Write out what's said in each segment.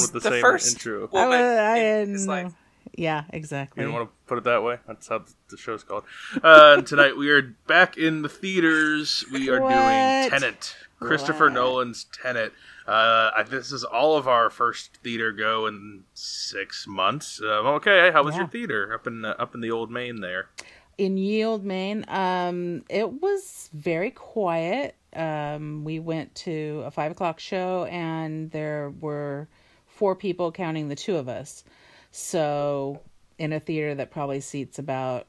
Not going with the, the same first intro. I, woman was- I in his life. Yeah, exactly. You don't want to put it that way. That's how the show's called. Uh, tonight we are back in the theaters. We are What? doing Tenet, Christopher What? Nolan's Tenet. Uh, I, this is all of our first theater go in six months. Uh, okay, how was Yeah. your theater up in uh, up in the old Maine there? in Yield, Maine. Um, it was very quiet. Um, we went to a five o'clock show, and there were four people counting the two of us. So, in a theater that probably seats about,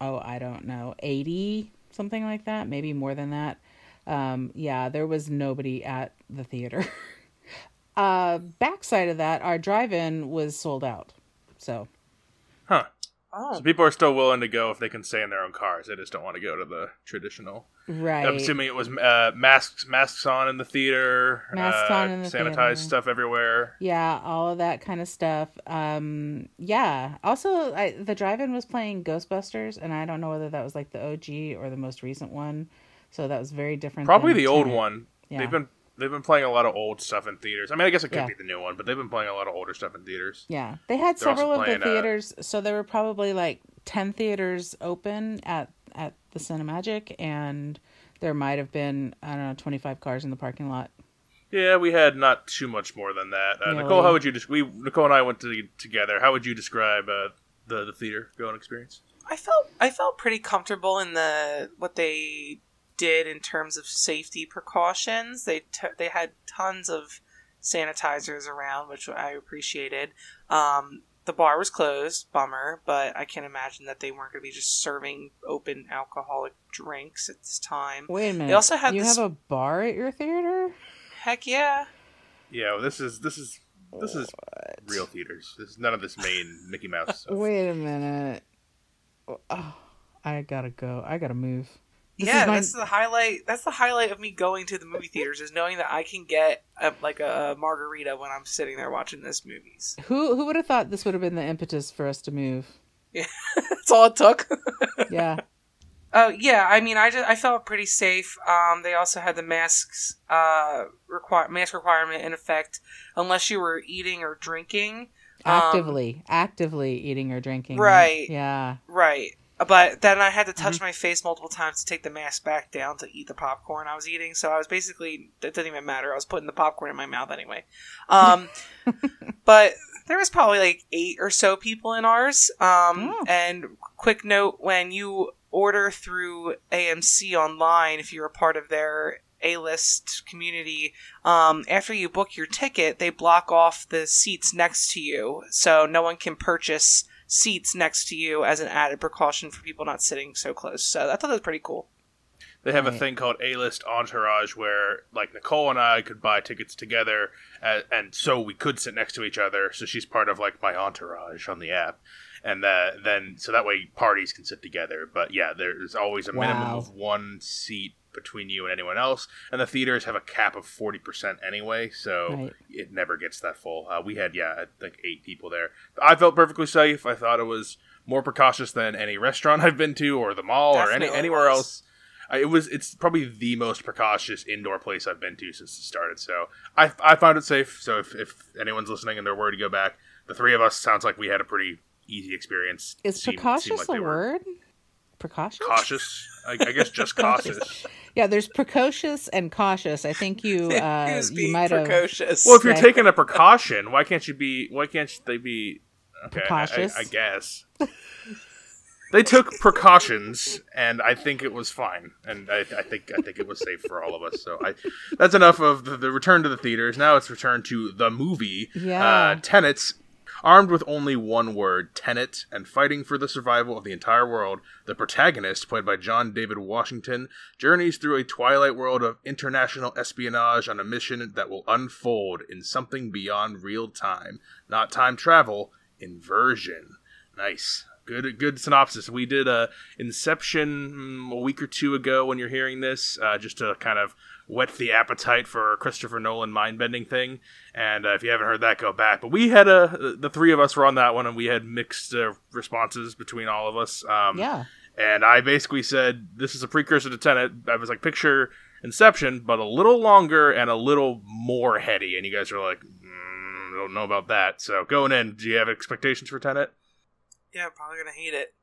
oh, I don't know, eighty something like that, maybe more than that. Um, yeah, there was nobody at the theater. uh, backside of that, our drive-in was sold out. So Huh. Oh, So people are still willing to go if they can stay in their own cars. They just don't want to go to the traditional. right, I'm assuming it was uh, masks masks on in the theater, Masks uh, on in the sanitized theater. stuff everywhere. Yeah, all of that kind of stuff. Um, yeah. Also, I, the drive-in was playing Ghostbusters, and I don't know whether that was like the OG or the most recent one. So that was very different. Probably the old Tenet. one. Yeah. They've been they've been playing a lot of old stuff in theaters. I mean, I guess it could Yeah. be the new one, but they've been playing a lot of older stuff in theaters. Yeah, they had They're several of the playing, uh, theaters, so there were probably like ten theaters open at at the Cinemagic, and there might have been I don't know twenty five cars in the parking lot. Yeah, we had not too much more than that. Uh, Really? Nicole, how would you des- we Nicole and I went to, together? How would you describe uh, the the theater going experience? I felt I felt pretty comfortable in the what they did in terms of safety precautions. They t- they had tons of sanitizers around, which I appreciated. Um, the bar was closed, bummer, but I can't imagine that they weren't going to be just serving open alcoholic drinks at this time. Wait a minute. also had you this- have a bar at your theater? Heck yeah! Yeah, well, this is this is this is real theaters. This is none of this main Mickey Mouse. Stuff. Wait a minute. Oh, I gotta go. I gotta move. This yeah, my- that's the highlight. That's the highlight of me going to the movie theaters is knowing that I can get a, like a, margarita when I'm sitting there watching this movies. Who who would have thought this would have been the impetus for us to move? Yeah, That's all it took. Yeah. Oh yeah, I mean, I just I felt pretty safe. Um, they also had the masks uh require mask requirement in effect unless you were eating or drinking. Um, Actively, actively eating or drinking. Right. Yeah. Right. But then I had to touch my face multiple times to take the mask back down to eat the popcorn I was eating. So I was basically it didn't even matter. I was putting the popcorn in my mouth anyway. Um, but there was probably like eight or so people in ours. Um, Oh. And quick note: when you order through AMC online, if you're a part of their A-list community, um, after you book your ticket, they block off the seats next to you, so no one can purchase seats next to you as an added precaution for people not sitting so close. So I thought that was pretty cool. They have a thing called A-list entourage where, like, Nicole and I could buy tickets together, and, and so we could sit next to each other. So she's part of like my entourage on the app, and uh, then so that way parties can sit together. But yeah, there's always a minimum Wow. of one seat between you and anyone else, and the theaters have a cap of forty percent anyway, so Right. it never gets that full. Uh, we had yeah, I think eight people there. I felt perfectly safe. I thought it was more precautious than any restaurant I've been to, or the mall, or any anywhere was. else. It was it's probably the most precautious indoor place I've been to since it started. So I I found it safe. So if, if anyone's listening and they're worried to go back, the three of us sounds like we had a pretty easy experience. Is Seemed- seemed precautious like a word? Precautious? Cautious, I, I guess, just cautious. Yeah, there's precocious and cautious. I think you uh, you being might have. Well, if you're Yeah. taking a precaution, why can't you be? Why can't they be? Okay, I- Precautious? I, I guess. They took precautions, and I think it was fine, and I, I think I think it was safe for all of us. So I, that's enough of the, the return to the theaters. Now it's return to the movie. Yeah. Uh, Tenets, armed with only one word, Tenet, and fighting for the survival of the entire world. The protagonist, played by John David Washington, journeys through a twilight world of international espionage on a mission that will unfold in something beyond real time, not time travel, inversion. Nice. Good, good synopsis. We did a Inception mm, a week or two ago. When you're hearing this, uh, just to kind of whet the appetite for a Christopher Nolan mind bending thing. And uh, if you haven't heard that, go back. But we had a the three of us were on that one, and we had mixed uh, responses between all of us. Um, Yeah. and I basically said, "This is a precursor to Tenet." I was like, "Picture Inception, but a little longer and a little more heady. And you guys are like, mm, I don't know about that. So going in, do you have expectations for Tenet? Yeah, probably gonna hate it.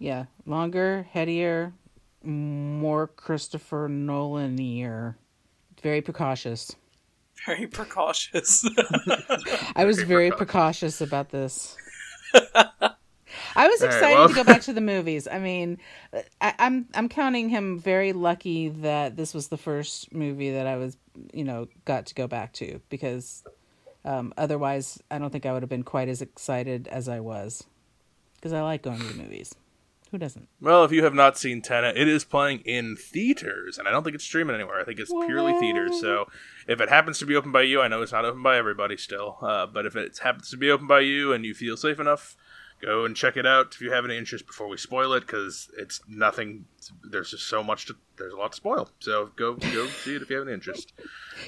Yeah, longer, headier, more Christopher Nolan-ier. Very precautious. Very precautious. I was Very very precautious about this. I was All right, excited well- to go back to the movies. I mean, I, I'm I'm counting him very lucky that this was the first movie that I was, you know, got to go back to because um, otherwise, I don't think I would have been quite as excited as I was because I like going to the movies. Who doesn't? Well, if you have not seen Tenet, it is playing in theaters, and I don't think it's streaming anywhere. I think it's purely theaters. So, if it happens to be open by you, I know it's not open by everybody still, uh, but if it happens to be open by you and you feel safe enough, go and check it out if you have any interest before we spoil it, because it's nothing. There's just so much to. There's a lot to spoil. So go go see it if you have any interest.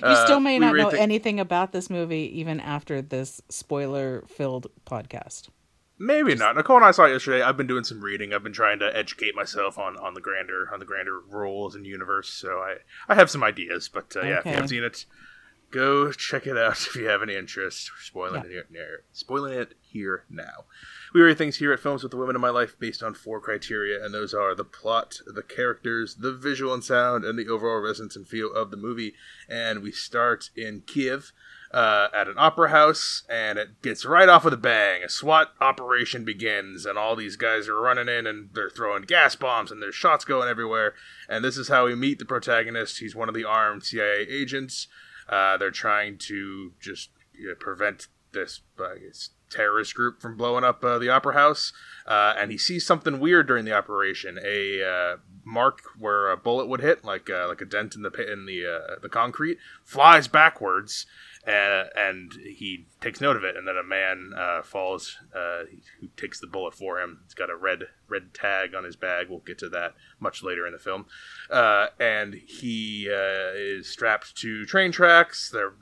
You still may not know anything. anything about this movie even after this spoiler-filled podcast. Maybe not. Nicole and I saw it yesterday. I've been doing some reading. I've been trying to educate myself on, on the grander on the grander rules and universe. So I I have some ideas. But uh, yeah, if you haven't seen it, go check it out if you have any interest. We're spoiling it here, spoiling it here now. We rate things here at Films with the Women in My Life based on four criteria, and those are the plot, the characters, the visual and sound, and the overall resonance and feel of the movie. And we start in Kiev uh, at an opera house, and it gets right off with a bang. A SWAT operation begins, and all these guys are running in, and they're throwing gas bombs, and there's shots going everywhere. And this is how we meet the protagonist. He's one of the armed CIA agents. Uh, they're trying to just you know, prevent this uh, terrorist group from blowing up uh, the opera house. Uh, and he sees something weird during the operation. A uh, mark where a bullet would hit, like uh, like a dent in the in the uh, the concrete, flies backwards, uh, and he takes note of it. And then a man uh, falls, uh, who takes the bullet for him. He's got a red red tag on his bag. We'll get to that much later in the film. Uh, and he uh, is strapped to train tracks. They're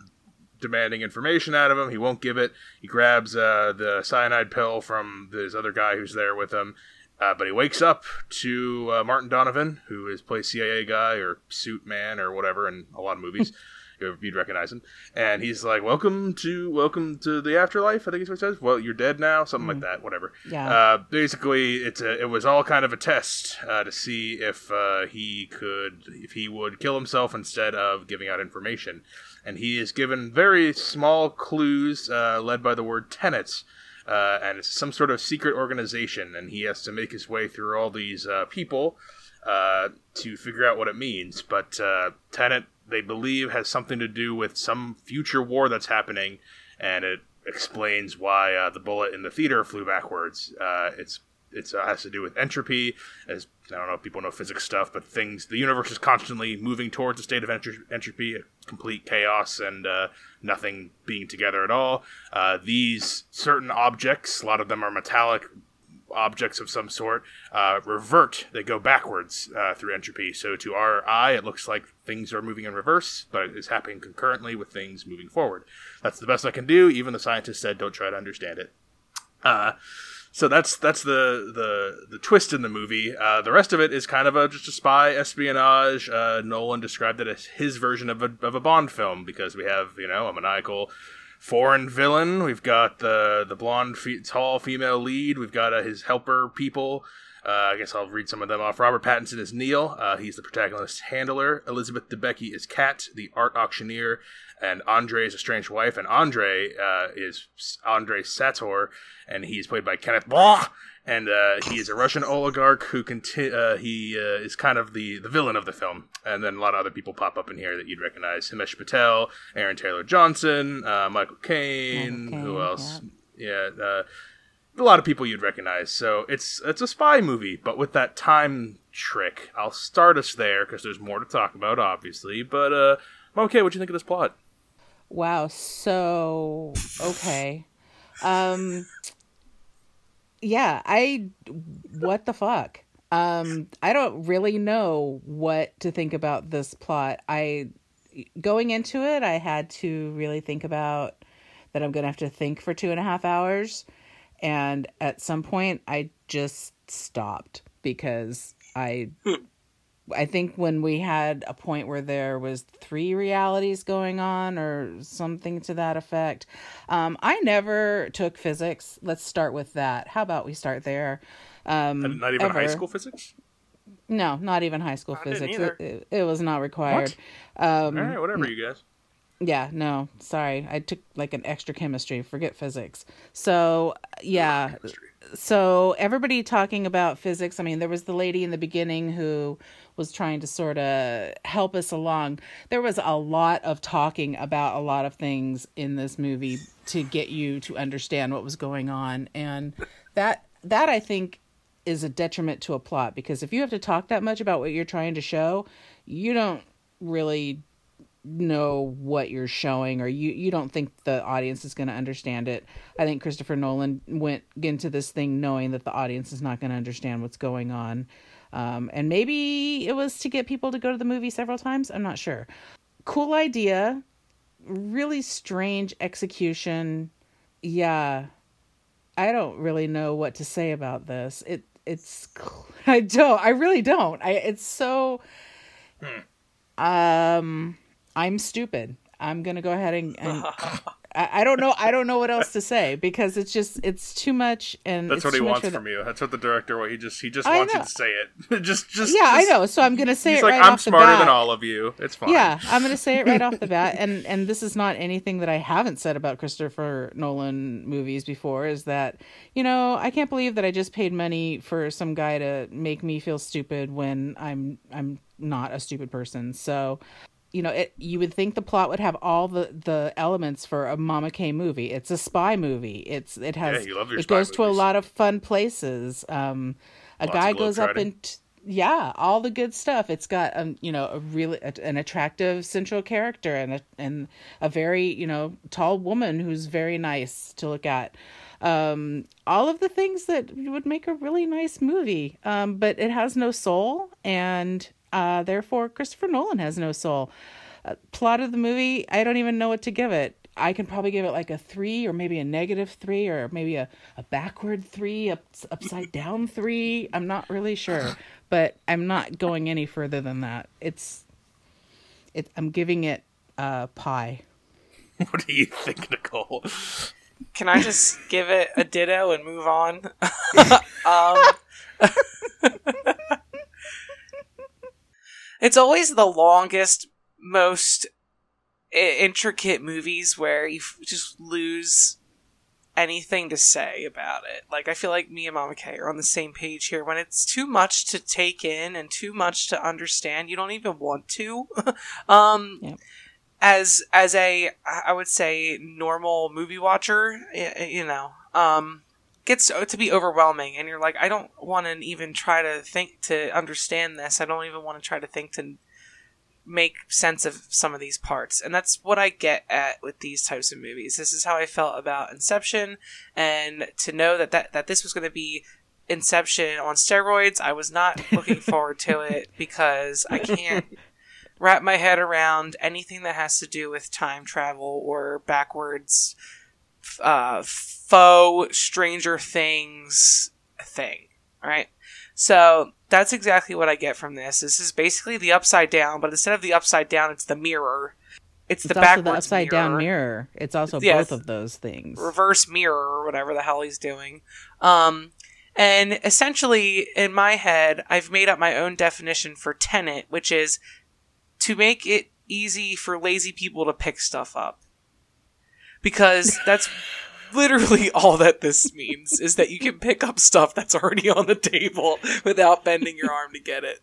demanding information out of him. He won't give it. He grabs uh, the cyanide pill from this other guy who's there with him. Uh, but he wakes up to uh, Martin Donovan, who is plays CIA guy or suit man or whatever in a lot of movies. You'd recognize him, and he's like, "Welcome to welcome to the afterlife." I think is what it says. Well, you're dead now, something like that. Whatever. Yeah. Uh, basically, it's a, it was all kind of a test uh, to see if uh, he could, if he would kill himself instead of giving out information. And he is given very small clues, uh, led by the word tenets. Uh, and it's some sort of secret organization, and he has to make his way through all these uh, people uh, to figure out what it means. But uh, Tenet, they believe, has something to do with some future war that's happening, and it explains why uh, the bullet in the theater flew backwards. Uh, it's it's uh, has to do with entropy, as I don't know if people know physics stuff, but things the universe is constantly moving towards a state of entro- entropy, complete chaos, and uh, nothing being together at all. Uh, these certain objects, a lot of them are metallic objects of some sort uh, revert they go backwards uh, through entropy so to our eye it looks like things are moving in reverse but it is happening concurrently with things moving forward that's the best i can do even the scientists said don't try to understand it uh, so that's that's the the the twist in the movie. Uh, the rest of it is kind of a just a spy espionage. Uh, Nolan described it as his version of a of a Bond film because we have you know a maniacal foreign villain. We've got the the blonde fe- tall female lead. We've got uh, his helper people. Uh, I guess I'll read some of them off. Robert Pattinson is Neil. Uh, he's the protagonist's handler. Elizabeth Debicki is Kat, the art auctioneer. And Andrei is a strange wife. And Andrei uh, is Andrei Sator, and he's played by Kenneth Branagh. And uh, he is a Russian oligarch who conti- uh, he uh, is kind of the, the villain of the film. And then a lot of other people pop up in here that you'd recognize: Himesh Patel, Aaron Taylor Johnson, uh, Michael Caine. Who else? Yeah, uh, a lot of people you'd recognize. So it's it's a spy movie, but with that time trick. I'll start us there because there's more to talk about, obviously. But uh, okay, what do you think of this plot? Wow. So okay. Um yeah, I what the fuck? Um I don't really know what to think about this plot. I going into it, I had to really think about that I'm gonna have to think for two and a half hours. And at some point I just stopped because I I think when we had a point where there was three realities going on or something to that effect. Um, I never took physics. Let's start with that. How about we start there? Um, Not even ever. high school physics. No, not even high school I physics. It, it, it was not required. Um, All right, whatever, you guys. Yeah, no, sorry. I took like an extra chemistry. Forget physics. So, yeah. So, everybody talking about physics. I mean, there was the lady in the beginning who was trying to sort of help us along. There was a lot of talking about a lot of things in this movie to get you to understand what was going on. And that that I think is a detriment to a plot because if you have to talk that much about what you're trying to show, you don't really know what you're showing or you you don't think the audience is going to understand it. I think Christopher Nolan went into this thing knowing that the audience is not going to understand what's going on. Um, and maybe it was to get people to go to the movie several times. I'm not sure. Cool idea. Really strange execution. Yeah. I don't really know what to say about this. It it's I don't. I really don't. I it's so um I'm stupid. I'm gonna go ahead and, and I, I don't know. I don't know what else to say because it's just it's too much and That's what he wants the- from you. That's what the director. What he just he just I wants you to say it. just just Yeah, I know. So I'm gonna say He's it like, right I'm off the smarter than all of you. It's fine. Yeah, I'm going to say it right off the bat, and and this is not anything that I haven't said about Christopher Nolan movies before. Is that you know I can't believe that I just paid money for some guy to make me feel stupid when I'm I'm not a stupid person. So you know it you would think the plot would have all the the elements for a Mama K movie. It's a spy movie. It's it has Yeah, you love your it goes to a lot of fun places. Um, a Lots guy goes up and yeah, all the good stuff. It's got um, you know, a really an attractive central character and a and a very you know tall woman who's very nice to look at. Um, all of the things that would make a really nice movie. Um, but it has no soul, and uh, therefore Christopher Nolan has no soul. Uh, plot of the movie, I don't even know what to give it. I can probably give it like a three or maybe a negative three or maybe a, a backward three, up, upside down three. I'm not really sure, but I'm not going any further than that. It's, it, I'm giving it uh, pie. What do you think, Nicole? Can I just give it a ditto and move on? um, it's always the longest, most i- intricate movies where you f- just lose anything to say about it. Like I feel like me and Mama K are on the same page here. When it's too much to take in and too much to understand, you don't even want to. um, Yep. as as a I would say normal movie watcher, you know, um, gets to be overwhelming, and you're like, I don't want to even try to think to understand this. I don't even want to try to think to make sense of some of these parts, and that's what I get at with these types of movies. This is how I felt about Inception, and to know that that, that this was going to be Inception on steroids, I was not looking forward to it because I can't wrap my head around anything that has to do with time travel or backwards uh, faux Stranger Things thing. Right? So that's exactly what I get from this. This is basically the upside down, but instead of the upside down, it's the mirror. It's, It's the also the backwards upside down mirror. It's also Yeah, both of those things. reverse mirror or whatever the hell he's doing. Um, and essentially, in my head, I've made up my own definition for Tenet, which is to make it easy for lazy people to pick stuff up. Because that's literally all that this means is that you can pick up stuff that's already on the table without bending your arm to get it.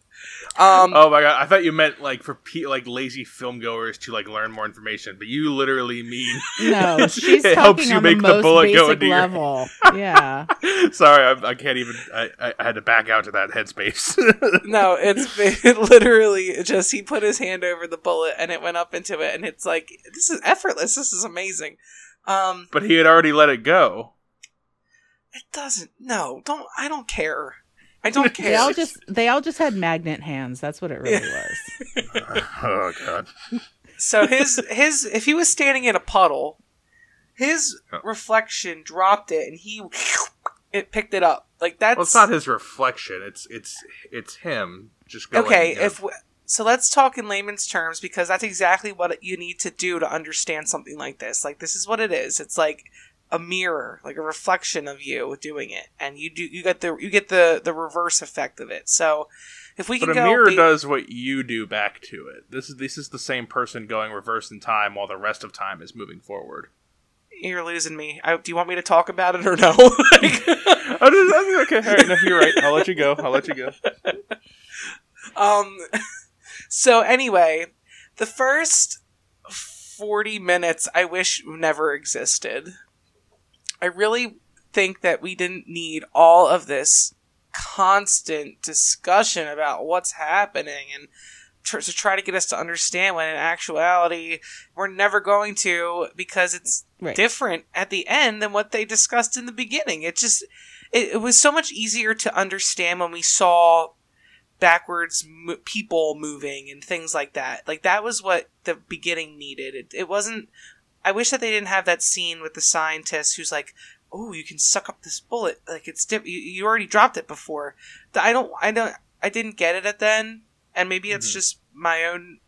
Um, Oh my god! I thought you meant like for pe- like lazy film goers to like learn more information, but you literally mean No, she's it helps you on make the the, bullet go basic into your. Yeah. Sorry, I, I can't even. I, I- I had to back out to that headspace. no, it's it literally just he put his hand over the bullet and it went up into it, and it's like this is effortless. This is amazing. Um, but he had already let it go. it doesn't. No, don't. I don't care. I don't care. They all just they all just had magnet hands. That's what it really was. oh god! so his his if he was standing in a puddle, his Oh. reflection dropped it, and he it picked it up. Like that's Well, it's not his reflection. It's it's it's him just going, okay, you know, if w- so, let's talk in layman's terms because that's exactly what you need to do to understand something like this. Like this is what it is. It's like a mirror, like a reflection of you doing it, and you do you get the you get the the reverse effect of it. So, if we can but a go mirror be- does what you do back to it. This is this is the same person going reverse in time while the rest of time is moving forward. you're losing me. I, do you want me to talk about it or no? Like- I just, I think, okay, all right, no, you're right. I'll let you go. I'll let you go. Um. So anyway, the first forty minutes I wish never existed. I really think that we didn't need all of this constant discussion about what's happening and tr- to try to get us to understand when in actuality we're never going to because it's Right. different at the end than what they discussed in the beginning. It just it, it was so much easier to understand when we saw backwards mo- people moving and things like that. Like that was what the beginning needed. It, it wasn't. I wish that they didn't have that scene with the scientist who's like, "Oh, you can suck up this bullet. Like it's diff- you, you already dropped it before." The- I don't. I don't. I didn't get it at then, and maybe it's Mhm. just my own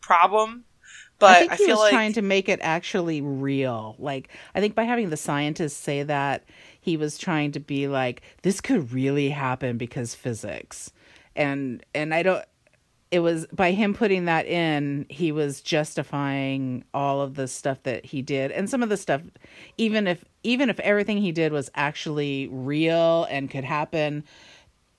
problem. But I think I, he was like trying to make it actually real. Like I think by having the scientists say that, he was trying to be like, this could really happen because physics. And and I don't it was by him putting that in, he was justifying all of the stuff that he did. And some of the stuff even if even if everything he did was actually real and could happen,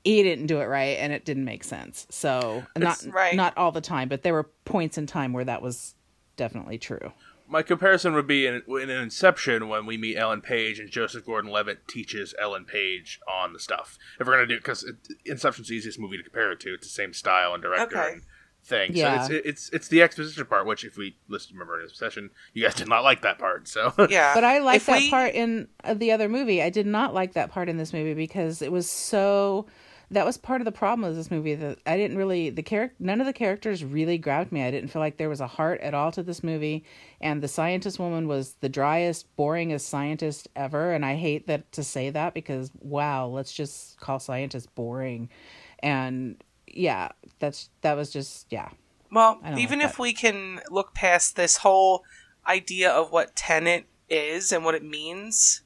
he didn't do it right and it didn't make sense. So not right. not all the time, but there were points in time where that was definitely true. My comparison would be in, in Inception when we meet Ellen Page and Joseph Gordon-Levitt teaches Ellen Page on the stuff. If we're gonna do, it, because Inception's the easiest movie to compare it to. It's the same style and director Okay. and thing. Yeah. So it's it's it's the exposition part, which if we listen to Remember in Obsession, you guys did not like that part. So yeah. But I like If that we- part in uh, the other movie. I did not like that part in this movie because it was so. That was part of the problem with this movie that I didn't really the character. None of the characters really grabbed me. I didn't feel like there was a heart at all to this movie, and the scientist woman was the driest, boringest scientist ever. And I hate that to say that because wow, let's just call scientists boring, and yeah, that's that was just yeah. Well, even like if we can look past this whole idea of what Tenet is and what it means,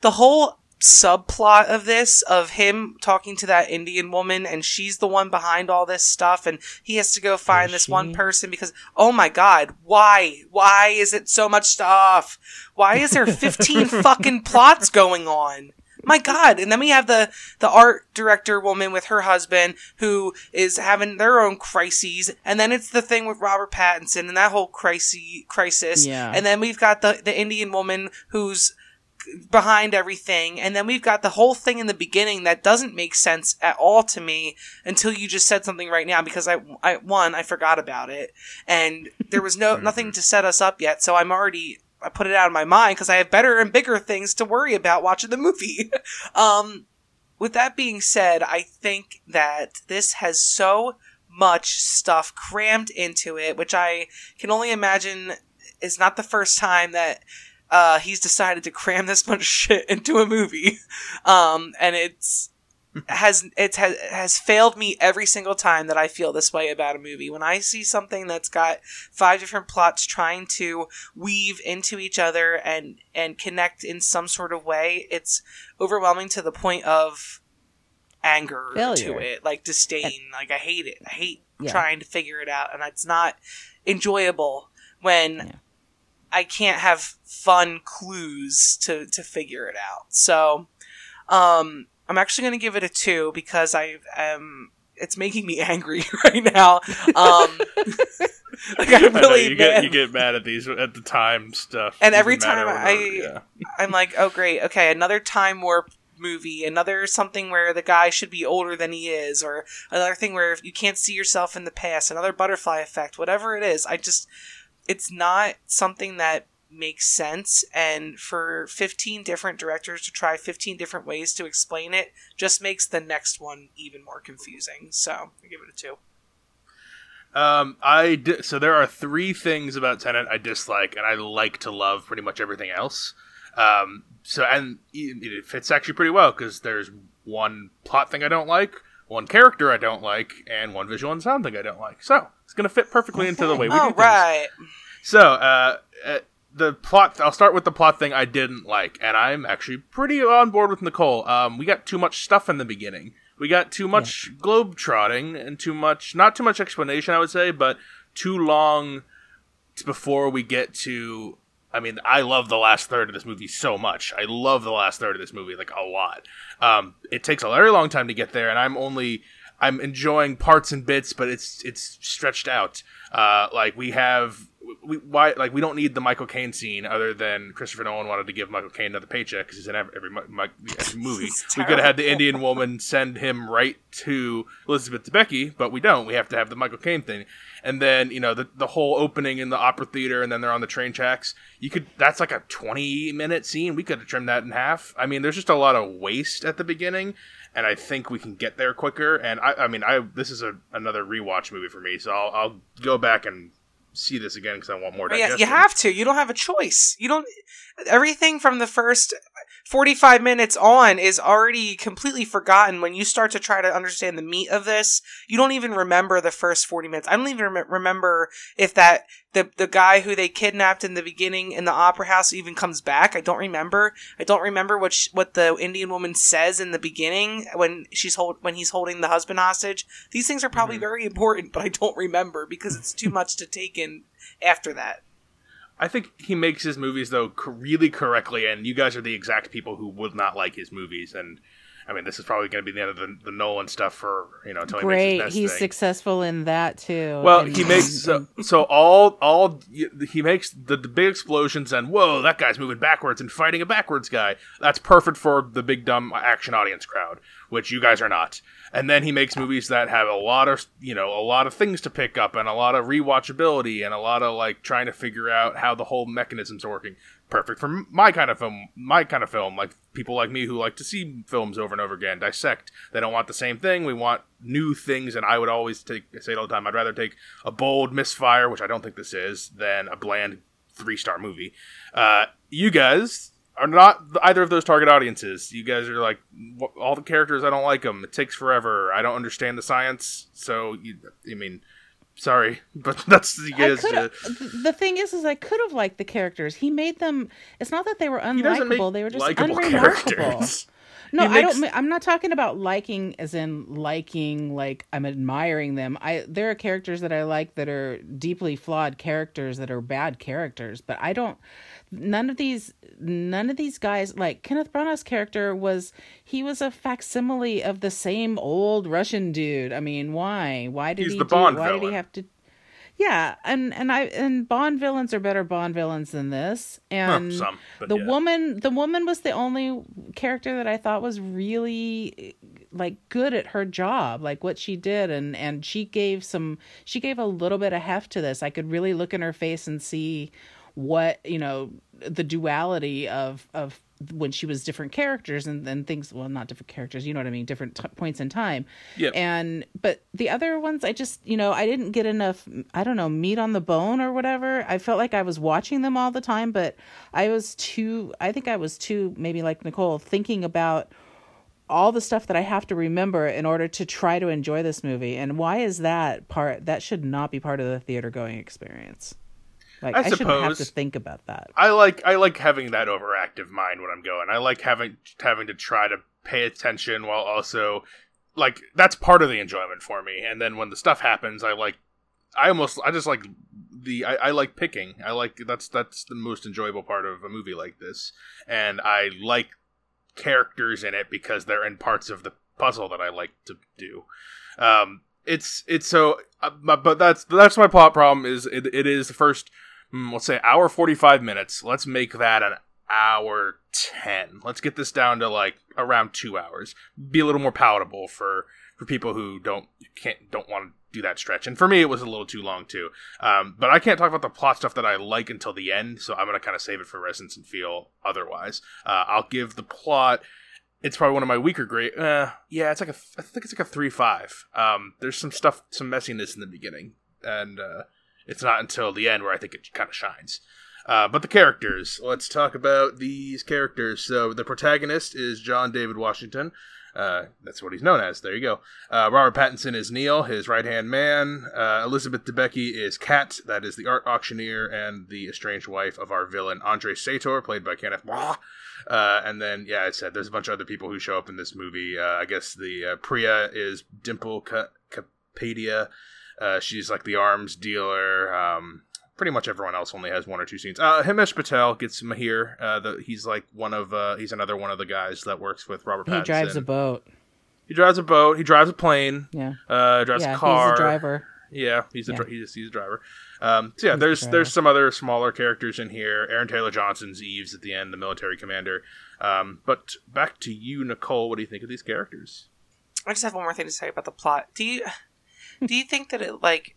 the whole subplot of this of him talking to that Indian woman and she's the one behind all this stuff and he has to go find Is this one person because oh my god, why? Why is it so much stuff? Why is there 15 fucking plots going on? My God! And then we have the the art director woman with her husband who is having their own crises, and then it's the thing with Robert Pattinson and that whole crisis crisis. Yeah. And then we've got the the Indian woman who's behind everything, and then we've got the whole thing in the beginning that doesn't make sense at all to me until you just said something right now because I, I one I forgot about it, and there was no nothing to set us up yet, so I'm already I put it out of my mind because I have better and bigger things to worry about watching the movie. um, with that being said, I think that this has so much stuff crammed into it, which I can only imagine is not the first time that uh, he's decided to cram this much shit into a movie. Um, and it's has it has has failed me every single time that I feel this way about a movie. When I see something that's got five different plots trying to weave into each other and and connect in some sort of way, it's overwhelming to the point of anger to it, like disdain. like I hate it. I hate Yeah. trying to figure it out, and it's not enjoyable when Yeah. I can't have fun clues to to figure it out. So, um, I'm actually going to give it a two because I am. It's making me angry right now. Um, like I I know, really, you get you get mad at these at the time stuff, And every time I, yeah. I'm like, oh great, okay, another time warp movie, another something where the guy should be older than he is, or another thing where you can't see yourself in the past, another butterfly effect, whatever it is. I just, it's not something that makes sense. And for 15 different directors to try 15 different ways to explain it just makes the next one even more confusing. So I give it a two. Um, I di- so there are three things about Tenet I dislike, and I like to love pretty much everything else. Um, so and it it fits actually pretty well because there's one plot thing I don't like, one character I don't like, and one visual and sound thing I don't like. So it's going to fit perfectly into the way we All do things. right. So, uh, uh, the plot. I'll start with the plot thing I didn't like, and I'm actually pretty on board with Nicole. Um, we got too much stuff in the beginning. We got too much globe trotting and too much, not too much explanation, I would say, but too long before we get to. I mean, I love the last third of this movie so much. I love the last third of this movie like a lot. Um, it takes a very long time to get there, and I'm only I'm enjoying parts and bits, but it's it's stretched out. Uh, like we have we why like we don't need the Michael Caine scene other than Christopher Nolan wanted to give Michael Caine another paycheck because he's in every, every, every movie. We could have had the. Indian woman send him right to Elizabeth Debicki, but we don't. We have to have the Michael Caine thing, and then you know the the whole opening in the opera theater, and then they're on the train tracks. You could that's like a twenty minute scene. We could have trimmed that in half. I mean, there's just a lot of waste at the beginning. And I think we can get there quicker. And I, I mean, I this is a, another rewatch movie for me, so I'll, I'll go back and see this again because I want more. Yeah, you have to. You don't have a choice. You don't. Everything from the first forty-five minutes on is already completely forgotten. When you start to try to understand the meat of this, you don't even remember the first forty minutes. I don't even rem- remember if that the the guy who they kidnapped in the beginning in the opera house even comes back. I don't remember. I don't remember what sh- what the Indian woman says in the beginning when she's hold when he's holding the husband hostage. These things are probably mm-hmm. very important, but I don't remember because it's too much to take in after that. I think he makes his movies though really correctly, and you guys are the exact people who would not like his movies. And I mean, this is probably going to be the end of the, the Nolan stuff for you know until Great. He's thing. successful in that too. Well, And- he makes so, so all all he makes the, the big explosions and whoa, that guy's moving backwards and fighting a backwards guy. That's perfect for the big dumb action audience crowd, which you guys are not. And then he makes movies that have a lot of you know a lot of things to pick up and a lot of rewatchability and a lot of like trying to figure out how the whole mechanisms working. Perfect for my kind of film, my kind of film, like people like me who like to see films over and over again, dissect. They don't want the same thing. We want new things, and I would always take I say it all the time. I'd rather take a bold misfire, which I don't think this is, than a bland three star movie. Uh, you guys are not either of those target audiences. You guys are like all the characters. I don't like them. It takes forever. I don't understand the science. So you, I mean, sorry, but that's you guys. Uh, the thing is, is I could have liked the characters. He made them. It's not that they were he doesn't make unlikable; they were just unremarkable. characters. No, He I don't. I'm not talking about liking, as in liking, like I'm admiring them. I there are characters that I like that are deeply flawed characters that are bad characters, but I don't. None of these, none of these guys, like Kenneth Branagh's character was, he was a facsimile of the same old Russian dude. I mean, why? Why did He's he? do, why did he have to? Yeah, and and I and Bond villains are better Bond villains than this. And some, the yeah. woman, the woman was the only character that I thought was really like good at her job, like what she did, and and she gave some, she gave a little bit of heft to this. I could really look in her face and see what you know the duality of of when she was different characters and then things well not different characters you know what i mean different t- points in time. Yep. and but the other ones i just you know i didn't get enough i don't know meat on the bone or whatever. I felt like i was watching them all the time but i was too i think i was too maybe like nicole thinking about all the stuff that i have to remember in order to try to enjoy this movie. And why is that part that should not be part of the theater going experience like I i, shouldn't have to suppose. think about that I like I like having that overactive mind when I'm going. I like having having to try to pay attention while also like that's part of the enjoyment for me. And then when the stuff happens, I like I almost I just like the I, I like picking. I like that's that's the most enjoyable part of a movie like this. And I like characters in it because they're in parts of the puzzle that I like to do. Um, it's it's so, uh, but but that's that's my plot problem. Is it, it is the first, mm, let's say, hour forty five minutes. Let's make that an hour ten. Let's get this down to like around two hours. Be a little more palatable for for people who don't can't don't want to do that stretch. And for me, it was a little too long too. Um, but I can't talk about the plot stuff that I like until the end, so I'm gonna kind of save it for resonance and feel otherwise. Uh, I'll give the plot it's probably one of my weaker grade. Uh, yeah, it's like a. I think it's like a three five. Um, there's some stuff, some messiness in the beginning, and uh, it's not until the end where I think it kind of shines. Uh, but the characters. Let's talk about these characters. So the protagonist is John David Washington. Uh, that's what he's known as. There you go. Uh, Robert Pattinson is Neil, his right hand man. Uh, Elizabeth Debicki is Kat, that is the art auctioneer and the estranged wife of our villain Andrei Sator, played by Kenneth Branagh. Uh, and then, yeah, I said there's a bunch of other people who show up in this movie. Uh, I guess the Priya is Dimple Ka- Kapadia. Uh, she's like the arms dealer. Um, pretty much everyone else only has one or two scenes. Uh, Himesh Patel gets Mahir. Uh, the, he's like one of uh, he's another one of the guys that works with Robert. Pattinson. He drives a boat. He drives a boat. He drives a plane. Yeah. Uh, drives yeah, a car. he's a driver. Yeah, he's a Yeah. dri- he's, he's a driver. Um, so yeah, He's there's there's some other smaller characters in here. Aaron Taylor Johnson's Ives at the end, the military commander. Um, but back to you, Nicole. What do you think of these characters? I just have one more thing to say about the plot. Do you do you think that it like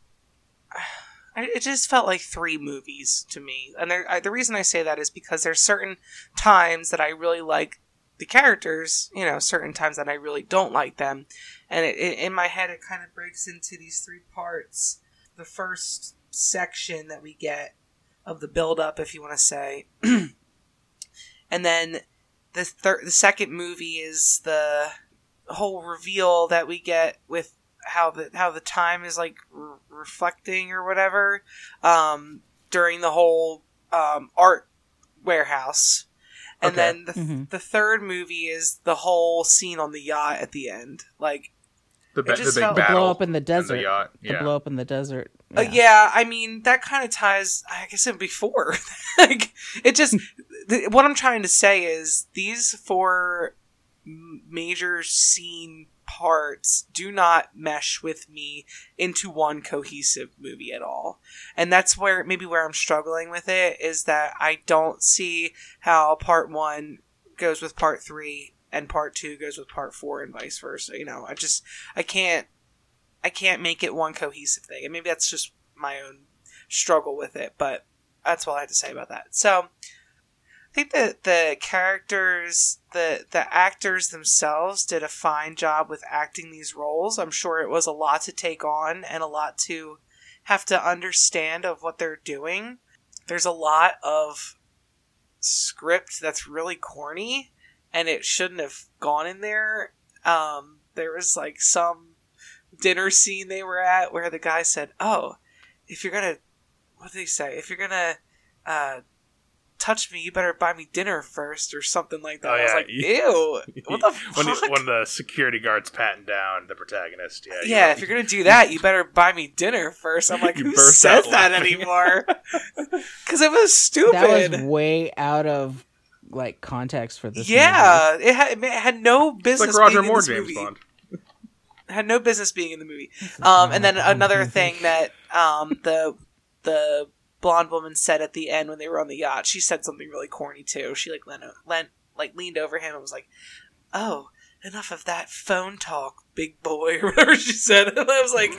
it just felt like three movies to me, and there, I, the reason I say that is because there's certain times that I really like the characters, you know, certain times that I really don't like them, and it, it, in my head it kind of breaks into these three parts. The first section that we get of the build up, if you want to say, and then the third, the second movie is the whole reveal that we get with how the how the time is like re- reflecting or whatever um, during the whole um, art warehouse, and Okay. then the, Mhm. the third movie is the whole scene on the yacht at the end. Like, The, ba- It the just big felt- The blow up in the desert. the yacht. The Yeah, blow up in the desert. yeah, uh, yeah I mean that kind of ties. I guess it before. like, it just th- what I'm trying to say is these four m- major scene parts do not mesh with me into one cohesive movie at all. And that's where maybe where I'm struggling with it is that I don't see how part 1 goes with part 3 and part 2 goes with part 4 and vice versa. You know, I just I can't I can't make it one cohesive thing. And maybe that's just my own struggle with it, but that's all I have to say about that. So, I think that the characters, the the actors themselves did a fine job with acting these roles. I'm sure it was a lot to take on and a lot to have to understand of what they're doing. There's a lot of script that's really corny and it shouldn't have gone in there. Um, there was like some dinner scene they were at where the guy said, "Oh, if you're gonna, what did he say? If you're gonna uh, touch me, you better buy me dinner first, or something like that." Oh, I was like, "Ew, what the when, fuck?" the, when the security guards patting down the protagonist. Yeah, yeah, you- if you're gonna do that, you better buy me dinner first. I'm like, You who says that anymore? Because it was stupid. That was way out of like context for this. movie. yeah, it had, it had no it's business. like Roger being in Moore, this James movie. Bond. had no business being in the movie. Um, and then another thing that um, the the blonde woman said at the end when they were on the yacht, she said something really corny too. She like lent, lent like leaned over him and was like, "Oh, enough of that phone talk, big boy," or whatever she said. And I was like,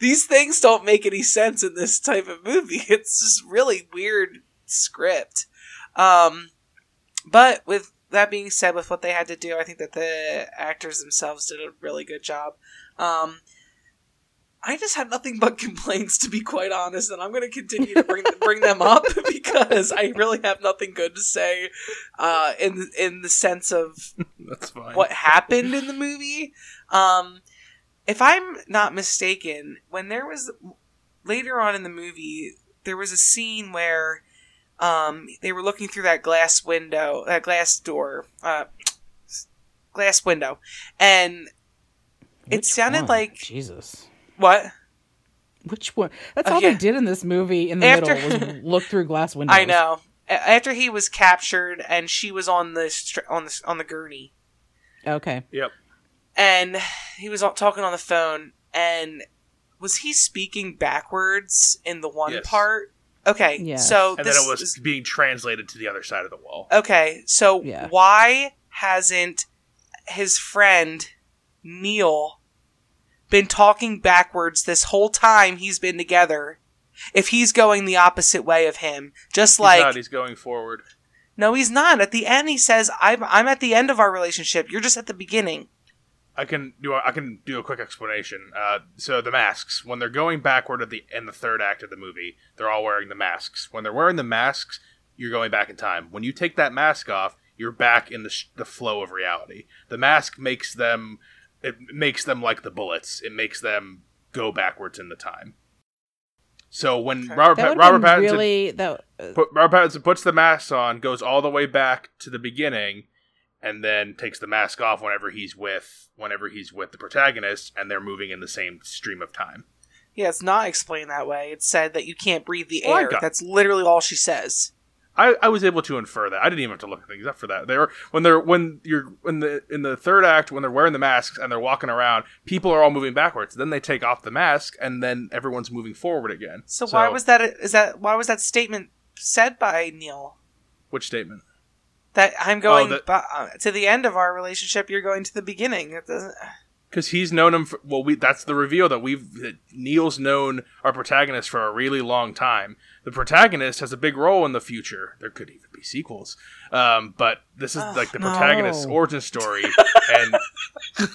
"These things don't make any sense in this type of movie. It's just really weird script." Um, but with that being said, with what they had to do, I think that the actors themselves did a really good job. Um, I just had nothing but complaints, to be quite honest, and I'm going to continue to bring bring them up because I really have nothing good to say uh, in in the sense of That's fine. what happened in the movie. Um, if I'm not mistaken, when there was later on in the movie, there was a scene where um, they were looking through that glass window, that glass door, uh, glass window, and it sounded one? like Jesus. What? Which one? That's Oh, all yeah. they did in this movie. In the After- middle was look through glass windows. I know. After he was captured, and she was on the str- on the on the gurney, Okay. Yep. and he was talking on the phone and was he speaking backwards in the one Yes. part okay Yes. so And this then it was is- being translated to the other side of the wall. okay so Yeah. why hasn't his friend neil been talking backwards this whole time he's been together if he's going the opposite way of him just He's like not, he's going forward. no he's not at the end he says I'm, I'm at the end of our relationship you're just at the beginning I can do. A, I can do a quick explanation. Uh, so the masks, when they're going backward at the in the third act of the movie, they're all wearing the masks. When they're wearing the masks, you're going back in time. When you take that mask off, you're back in the sh- the flow of reality. The mask makes them it makes them like the bullets. It makes them go backwards in the time. So when Okay. Robert, That Pa- Robert Robert Pattinson really that. uh, put, Robert Pattinson puts the mask on, goes all the way back to the beginning, and then takes the mask off whenever he's with whenever he's with the protagonist, and they're moving in the same stream of time. Yeah, it's not explained that way. It's said that you can't breathe the Well, air. got- That's literally all she says. I, I was able to infer that. I didn't even have to look things up for that. They were when they're when you're in the in the third act when they're wearing the masks and they're walking around, people are all moving backwards. Then they take off the mask and then everyone's moving forward again. So, why was that? Is that why was that statement said by Neil? which statement? That I'm going that- bu- uh, to the end of our relationship. You're going to the beginning. It doesn't. Because he's known him for well, we that's the reveal that we've that Neil's known our protagonist for a really long time. The protagonist has a big role in the future. There could even be sequels, um, but this is like the no. protagonist's origin story. and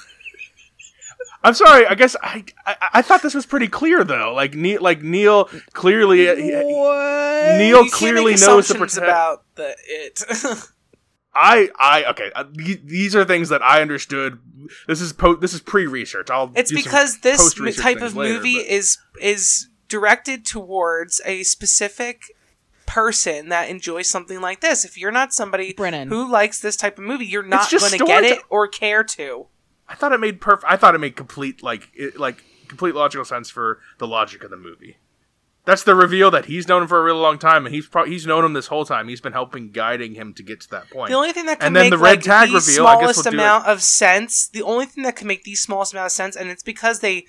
I'm sorry, I guess I, I I thought this was pretty clear though. Like Neil, like Neil clearly uh, What? Neil You clearly knows the prota- about the it. I I okay. Uh, th- these are things that I understood. This is po- this is pre-research. I'll it's because this type of later, movie but- is is directed towards a specific person that enjoys something like this. If you're not somebody Brennan. who likes this type of movie, you're not going to get it or care to. I thought it made perfect. I thought it made complete like it, like complete logical sense for the logic of the movie. That's the reveal that he's known him for a really long time, and he's pro- he's known him this whole time. He's been helping guiding him to get to that point. The only thing that can And then make the red like, tag the reveal, I guess smallest we'll do amount of sense, the only thing that can make the smallest amount of sense, and it's because they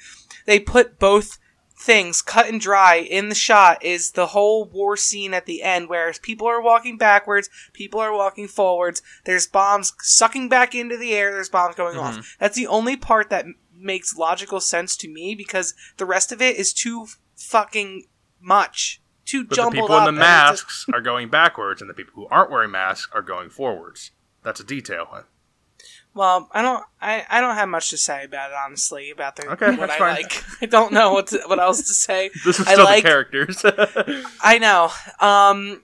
they put both things cut and dry in the shot is the whole war scene at the end where people are walking backwards, people are walking forwards, there's bombs sucking back into the air, there's bombs going Mm-hmm. off. That's the only part that makes logical sense to me because the rest of it is too fucking much. Too but the jumbled people up. in the it's just- masks are going backwards, and the people who aren't wearing masks are going forwards. That's a detail. Well, I don't. I, I don't have much to say about it, honestly. About the Okay, what I fine. like. I don't know what to, what else to say. This is I still like- the characters. I know. Um,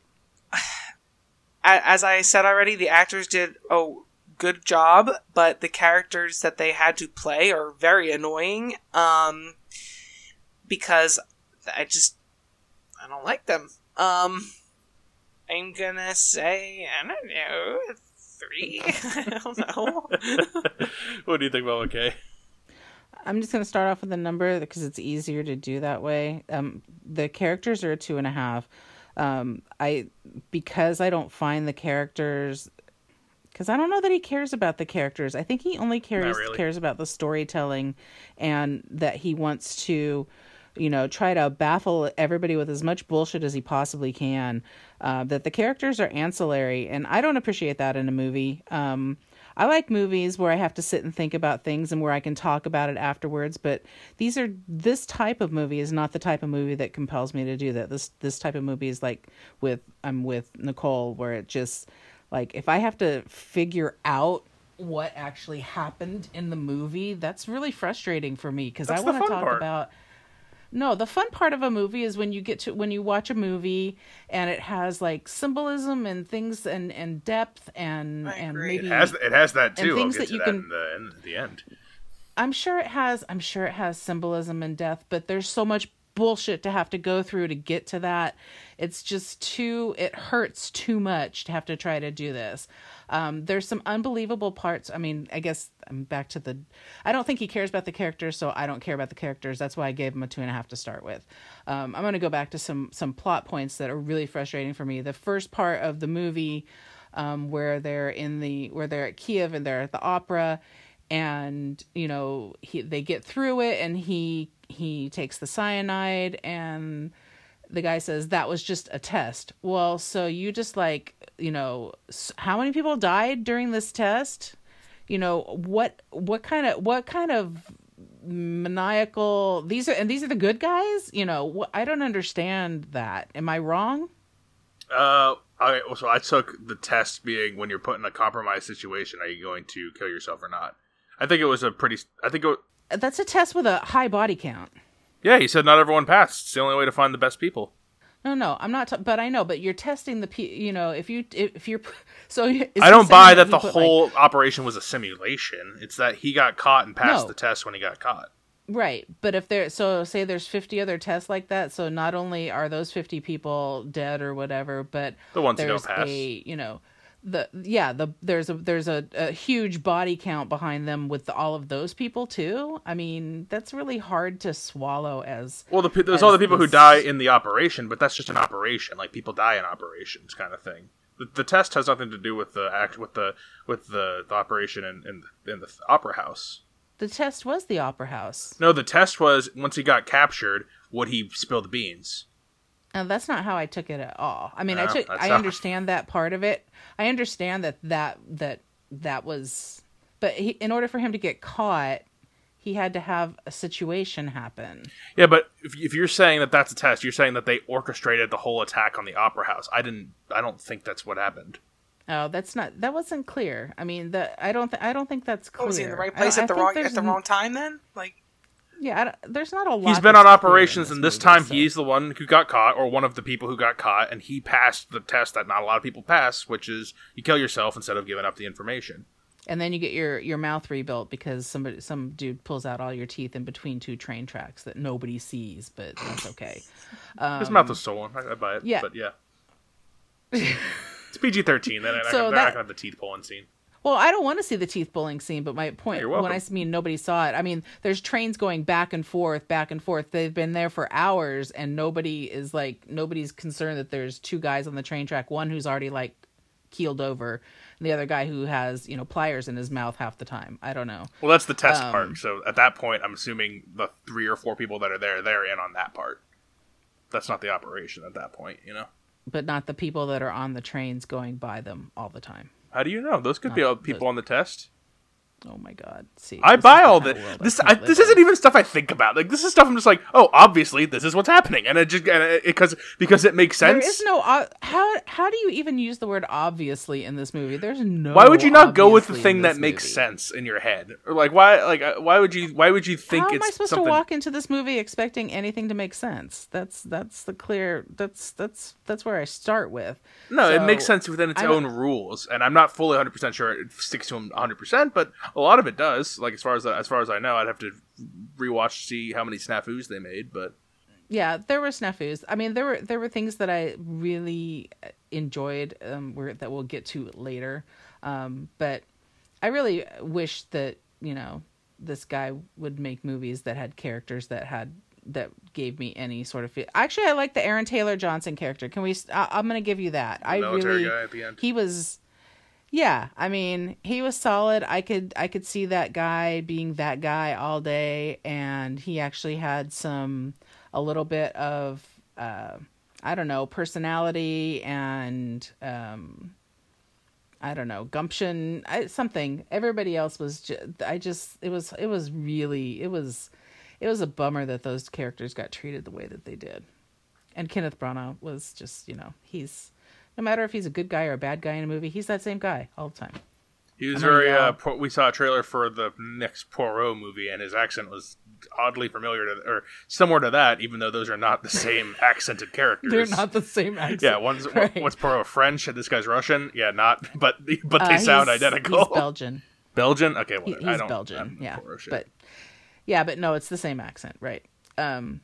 as I said already, the actors did a good job, but the characters that they had to play are very annoying. Um, because I just I don't like them. Um, I'm gonna say I don't know three. I don't know. what do you think about okay? I'm just gonna start off with a number because it's easier to do that way. Um, the characters are a two and a half. Um, I because I don't find the characters because I don't know that he cares about the characters. I think he only cares really. cares about the storytelling and that he wants to, you know, try to baffle everybody with as much bullshit as he possibly can. Uh, that the characters are ancillary, and I don't appreciate that in a movie. Um, I like movies where I have to sit and think about things and where I can talk about it afterwards. But these are this type of movie is not the type of movie that compels me to do that. This this type of movie is like with I'm with Nicole, where it just like if I have to figure out what actually happened in the movie, that's really frustrating for me because I want to talk part. about. No, the fun part of a movie is when you get to when you watch a movie and it has like symbolism and things and and depth and I and agree. maybe It has it has that too. I'll things that to you that can- in the, in the end. I'm sure it has I'm sure it has symbolism and depth, but there's so much bullshit to have to go through to get to that. It's just too it hurts too much to have to try to do this. Um, there's some unbelievable parts. I mean, I guess I'm back to the. I don't think he cares about the characters, so I don't care about the characters. That's why I gave him a two and a half to start with. Um, I'm going to go back to some some plot points that are really frustrating for me. The first part of the movie, um, where they're in the where they're at Kiev and they're at the opera, and you know he they get through it, and he he takes the cyanide and the guy says that was just a test. Well, so you just like, you know, how many people died during this test? You know, what what kind of what kind of maniacal these are and these are the good guys? You know, wh- I don't understand that. Am I wrong? Uh, I so I took the test being when you're put in a compromised situation, are you going to kill yourself or not? I think it was a pretty. I think it. wa- That's a test with a high body count. Yeah, he said not everyone passed. It's the only way to find the best people. No, no, I'm not. T- but I know. But you're testing the. P- you know, if you if you're so. I don't buy that he the put, like- whole operation was a simulation. It's that he got caught and passed No. the test when he got caught. Right, but if there, so say there's 50 other tests like that, so not only are those 50 people dead or whatever, but The ones who don't pass. a, you know, the yeah, the there's a there's a, a huge body count behind them with all of those people too. I mean, that's really hard to swallow as Well, the, there's as all the people who die in the operation, but that's just an operation. Like people die in operations, kind of thing. The, the test has nothing to do with the act with the with the, the operation in, in in the opera house. the test was the opera house. No, the test was once he got captured, would he spill the beans? And that's not how I took it at all. I mean, I took I not- understand that part of it. I understand that that that that was but he, in order for him to get caught, he had to have a situation happen. Yeah, but if, if you're saying that that's a test, you're saying that they orchestrated the whole attack on the opera house. I didn't. I don't think that's what happened. Oh, that's not that wasn't clear. I mean, the I don't th- I don't think that's clear. Oh, was he in the right I place don't- at the I think wrong there's at the wrong time? Then, like, Yeah, I there's not a lot. He's been on operations, and this time so- he's the one who got caught, or one of the people who got caught, and he passed the test that not a lot of people pass, which is you kill yourself instead of giving up the information. and then you get your your mouth rebuilt because somebody some dude pulls out all your teeth in between two train tracks that nobody sees, but that's okay. His mouth was stolen. I, I buy it. Um, yeah. but yeah, it's PG thirteen. Then So that- gonna have the teeth pulling scene. Well, I don't want to see the teeth pulling scene, but my point when. I mean nobody saw it. I mean, there's trains going back and forth, back and forth. They've been there for hours, and nobody is like nobody's concerned that there's two guys on the train track. One who's already like keeled over, and the other guy who has you know pliers in his mouth half the time. I don't know. Well, that's the test Um, part. So at that point, I'm assuming the three or four people that are there, they're in on that part. That's not the operation at that point, you know. but not the people that are on the trains going by them all the time. How do you know? Those could uh, be Not all people on the test. Oh my god! See, I buy all this. This I, this isn't even stuff I think about. Like this is stuff I'm just like, oh, obviously this is what's happening, and it just because because it makes sense. is no ob- how how do you even use the word obviously in this movie? There's no. why would you not go with the thing that makes movie. sense in your head? Or like why like uh, why would you why would you think How am I supposed something? to walk into this movie expecting anything to make sense? That's that's the clear. That's that's that's where I start with. No, it makes sense within its own rules, and I'm not fully 100 percent sure it sticks to them 100, percent but a lot of it does. Like as far as as far as I know, I'd have to rewatch to see how many snafus they made, but Yeah, there were snafus. I mean, there were there were things that I really enjoyed. Um, where that we'll get to later. Um, but I really wish that you know this guy would make movies that had characters that had that gave me any sort of feel. Actually, I like the Aaron Taylor Johnson character. Can we? I, I'm going to give you that. I military really guy at the end. he was. Yeah, I mean, he was solid. I could I could see that guy being that guy all day and he actually had some a little bit of uh I don't know, personality and um I don't know, gumption, I, something. Everybody else was just, I just it was it was really it was it was a bummer that those characters got treated the way that they did. And Kenneth Branagh was just, you know, he's no matter if he's a good guy or a bad guy in a movie, he's that same guy all the time. he was very. Uh, po- we saw a trailer for the next Poirot movie, and his accent was oddly familiar to or similar to that, even though those are not the same accented characters. They're not the same accent. Yeah, one's Right. what's Poirot French, and this guy's Russian. Yeah, not, but but they Uh, sound he's- identical. He's Belgian. Belgian. Okay, well, He, I he's don't. Belgian. Yeah, but yeah, but no, it's the same accent, right? Um,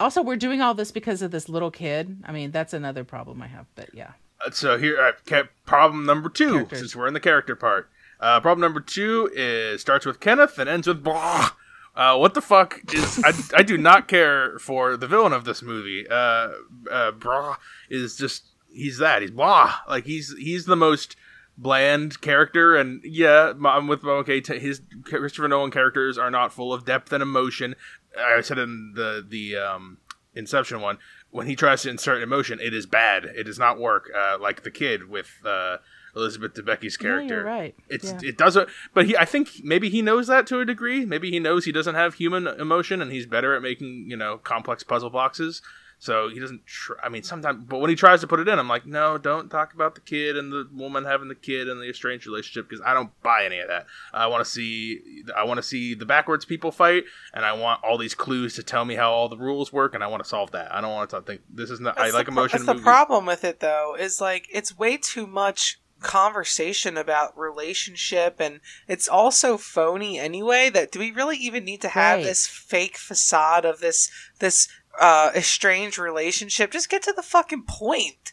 also, we're doing all this because of this little kid. I mean, that's another problem I have. But yeah, Uh, So here, uh, ca- problem number two, Characters. since we're in the character part. Uh, problem number two is starts with Kenneth and ends with blah. Uh, what the fuck is? I, I do not care for the villain of this movie. Uh, uh, blah is just he's that he's blah like he's he's the most bland character and yeah i'm with okay his christopher nolan characters are not full of depth and emotion i said in the the um inception one when he tries to insert emotion it is bad it does not work uh like the kid with uh elizabeth debicki's character you're right. it's Yeah. it doesn't but he i think maybe he knows that to a degree maybe he knows he doesn't have human emotion and he's better at making you know complex puzzle boxes So he doesn't. Tr- I mean, sometimes, but when he tries to put it in, I'm like, no, don't talk about the kid and the woman having the kid and the estranged relationship because I don't buy any of that. I want to see, I want to see the backwards people fight, and I want all these clues to tell me how all the rules work, and I want to solve that. I don't want to think this is not. That's I like the, emotion. That's the problem with it, though, is like it's way too much conversation about relationship and it's also phony anyway that do we really even need to have Right. this fake facade of this this uh estranged relationship just get to the fucking point.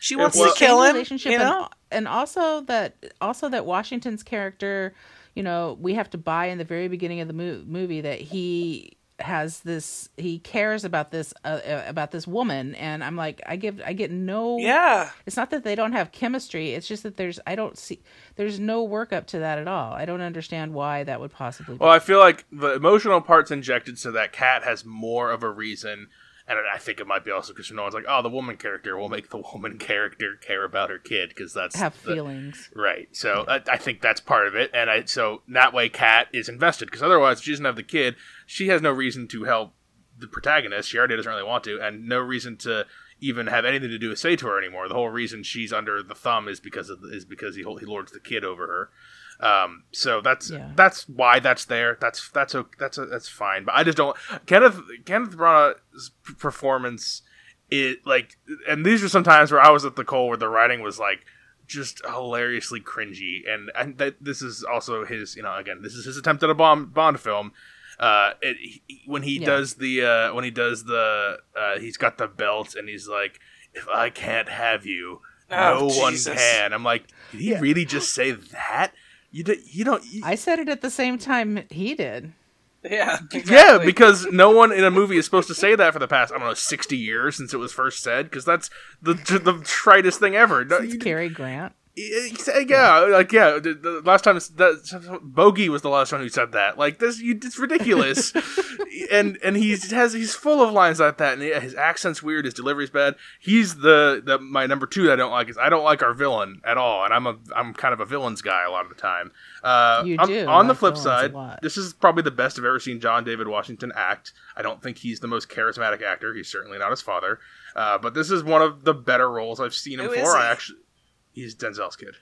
She wants well- to kill him relationship you know? and, and also that also that Washington's character, you know, we have to buy in the very beginning of the mo- movie that he has this he cares about this uh, uh, about this woman and I'm like I give I get no yeah. it's not that they don't have chemistry it's just that there's I don't see there's no work up to that at all. I don't understand why that would possibly be. Well, I feel like the emotional part's injected so that Kat has more of a reason, and I think it might be also because no one's like, oh, the woman character will make the woman character care about her kid because that's have the- feelings Right. So I, I think that's part of it, and I so that way Kat is invested because otherwise, if she doesn't have the kid, she has no reason to help the protagonist. She already doesn't really want to, and no reason to even have anything to do with say to her anymore. The whole reason she's under the thumb is because of is because he he lords the kid over her. Um, so that's Yeah. that's why that's there. That's that's okay, that's that's fine. But I just don't Kenneth Kenneth Branagh's performance. It like, and these are some times where I was at the coal where the writing was like just hilariously cringy, and and that this is also his you know again this is his attempt at a Bond Bond film. Uh, it, he, when he Yeah. does the uh, when he does the uh, he's got the belt and he's like, if I can't have you, Oh, no one Jesus. can. I'm like, did he really just say that? You do, you don't. You, I said it at the same time he did yeah yeah, because no one in a movie is supposed to say that for the past I don't know sixty years since it was first said. Because that's the the tritest thing ever. No, it's you- Cary Grant yeah, like yeah. The, the last time that Bogey was the last one who said that. Like this, you, it's ridiculous. and and he's has he's full of lines like that, and his accent's weird. His delivery's bad. He's the, the my number two that I don't like is I don't like our villain at all, and I'm a I'm kind of a villains guy a lot of the time. Uh, You on, do on the flip side, this is probably the best I've ever seen John David Washington act. I don't think he's the most charismatic actor. He's certainly not his father. Uh, but this is one of the better roles I've seen him Who for. he? I actually, he's Denzel's kid.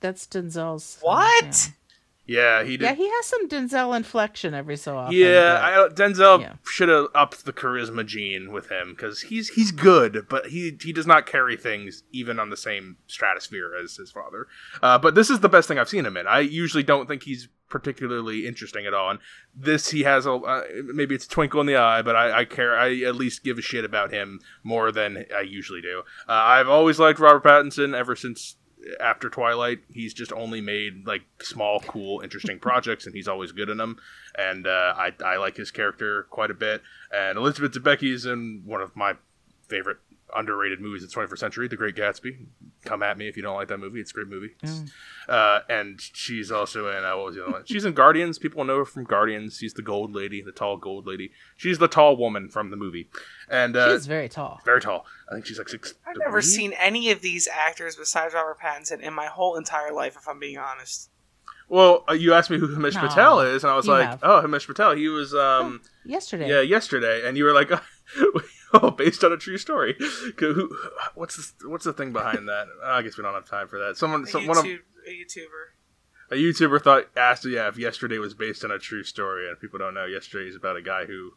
that's Denzel's son, What? Yeah, he did. Yeah, he has some Denzel inflection every so often. Yeah, but- I, Denzel Yeah. should have upped the charisma gene with him because he's he's good, but he he does not carry things even on the same stratosphere as his father. Uh, but this is the best thing I've seen him in. I usually don't think he's particularly interesting at all, and this he has a uh, maybe it's a twinkle in the eye, but I, I care. I at least give a shit about him more than I usually do. Uh, I've always liked Robert Pattinson ever since after Twilight, he's just only made like small, cool, interesting projects, and he's always good in them. And uh, I I like his character quite a bit. And Elizabeth Debicki is in one of my favorite underrated movies of the 21st century, The Great Gatsby. Come at me if you don't like that movie; it's a great movie. It's- Uh, and she's also in uh, what was the other one? She's in Guardians. People know her from Guardians. She's the gold lady, the tall gold lady. She's the tall woman from the movie, and uh, She's very tall. very tall. I think she's like six. I've never seen any of these actors besides Robert Pattinson in my whole entire life, if I'm being honest. Well, uh, you asked me who Himesh No, Patel is, and I was like, have. "Oh, Himesh Patel. He was, um, Yesterday. yeah, yesterday." And you were like, "Oh, based on a true story." Who, what's the, what's the thing behind that? I guess we don't have time for that. Someone, A, some, one of YouTube, a YouTuber. a YouTuber thought asked, "Yeah, if yesterday was based on a true story," and people don't know, yesterday is about a guy who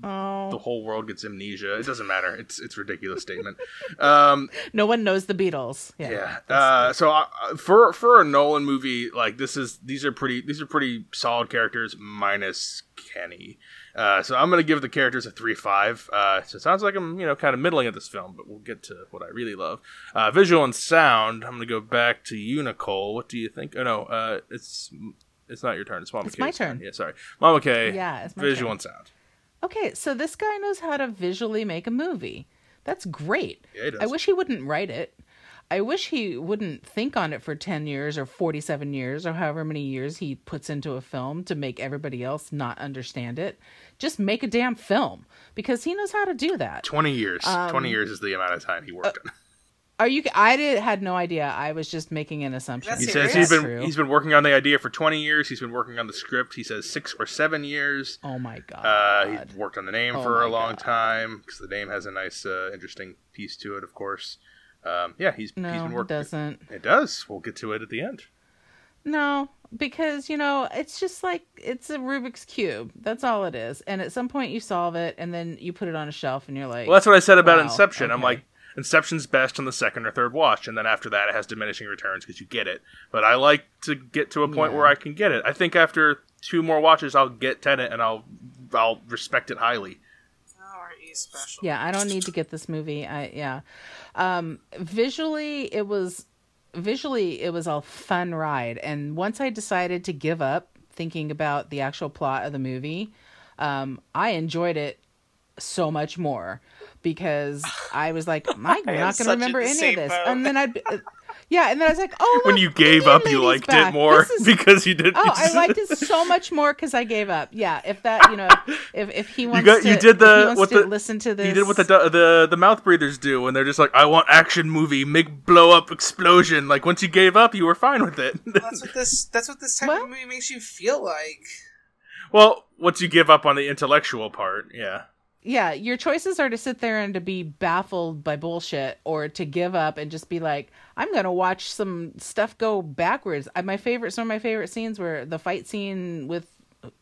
the Oh, whole world gets amnesia. It doesn't matter. It's it's a ridiculous statement. Um, no one knows the Beatles. Yeah. yeah. Uh, so uh, for for a Nolan movie, like this is these are pretty these are pretty solid characters minus Kenny. Uh, so I'm gonna give the characters a three five. Uh, so it sounds like I'm you know kind of middling at this film, but we'll get to what I really love. Uh, visual and sound. I'm gonna go back to you, Nicole. What do you think? Oh no, uh, it's it's not your turn. It's Mama It's my turn. turn. Yeah, sorry, Mama K. Yeah, it's my visual turn. and sound. Okay, so this guy knows how to visually make a movie. That's great. Yeah, he does. I wish he wouldn't write it. I wish he wouldn't think on it for 10 years or 47 years or however many years he puts into a film to make everybody else not understand it. Just make a damn film because he knows how to do that. Twenty years. Um, Twenty years is the amount of time he worked on. Are you? I did had no idea. I was just making an assumption. That's He serious? says he's been True. he's been working on the idea for 20 years. He's been working on the script. He says six or seven years. Oh my god. Uh, he's worked on the name Oh for a long God. time because the name has a nice, uh, interesting piece to it. Of course. Um, yeah, he's he's no, been working. it doesn't. It does. We'll get to it at the end. No, because you know it's just like it's a Rubik's cube. That's all it is. And at some point you solve it, and then you put it on a shelf, and you're like, Well, that's what I said about Wow, Inception. I'm like, Inception's best on the second or third watch, and then after that, it has diminishing returns because you get it. But I like to get to a point Yeah. where I can get it. I think after two more watches, I'll get Tenet, and I'll I'll respect it highly. Special? yeah, I don't need to get this movie. I yeah, um, visually it was visually it was a fun ride, and once I decided to give up thinking about the actual plot of the movie, um, I enjoyed it so much more because I was like, I'm not going to remember any of this, boat. and then I'd. Yeah, and then I was like, "Oh, when look, you gave up, you liked back. it more is- because you didn't. Oh, I liked it so much more because I gave up. Yeah, if that, you know, if if he wants got- to, you did the- what the- listen to this. You did what the the the mouth breathers do when they're just like, "I want action movie, make blow up explosion." Like once you gave up, you were fine with it. That's what this. That's what this type Well- of movie makes you feel like. well, once you give up on the intellectual part, yeah. Yeah, your choices are to sit there and to be baffled by bullshit, or to give up and just be like, I'm gonna watch some stuff go backwards. I, my favorite, some of my favorite scenes were the fight scene with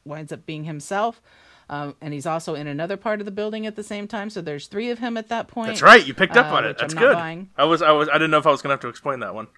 winds up being himself. Um, and he's also in another part of the building at the same time. So there's three of him at that point. That's right. You picked up uh, on it. That's good. buying. I was I was I didn't know if I was gonna have to explain that one.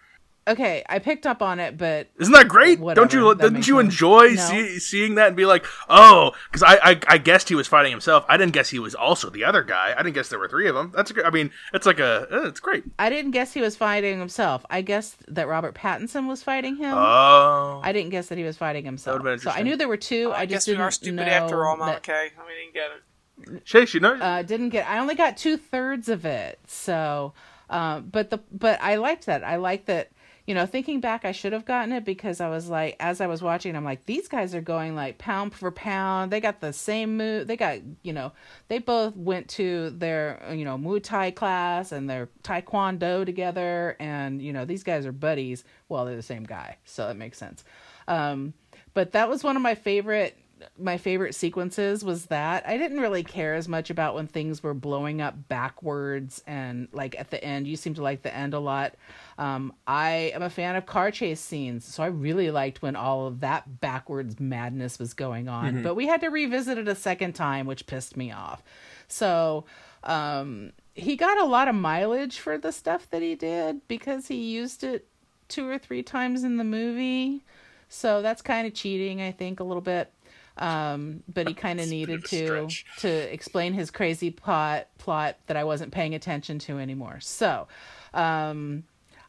Okay, I picked up on it, but Isn't that great? Whatever, Don't you? that Didn't you no- enjoy no. see, seeing that and be like, oh, because I, I I guessed he was fighting himself. I didn't guess he was also the other guy. I didn't guess there were three of them. That's a good. I mean, it's like a. uh, It's great. I didn't guess he was fighting himself. I guessed that Robert Pattinson was fighting him. Oh, I didn't guess that he was fighting himself. That would've So I knew there were two. I, I, guess just didn't are stupid know after all, Mama that- K. We didn't get it. Chase, you know. uh, didn't get. I only got two thirds of it. So, uh, but the but I liked that. I liked that. You know, thinking back, I should have gotten it because I was like, as I was watching, I'm like, these guys are going like pound for pound. They got the same move. They got, you know, they both went to their, you know, Muay Thai class and their Taekwondo together. And, you know, these guys are buddies. Well, they're the same guy. So that makes sense. Um, but that was one of my favorite my favorite sequences was that I didn't really care as much about when things were blowing up backwards and like at the end. You seem to like the end a lot. Um, I am a fan of car chase scenes, so I really liked when all of that backwards madness was going on. But we had to revisit it a second time, which pissed me off. So um, he got a lot of mileage for the stuff that he did because he used it two or three times in the movie. So that's kind of cheating, I think, a little bit. Um, but he kind of It's a bit needed to stretch. to explain his crazy plot plot that I wasn't paying attention to anymore. So, um,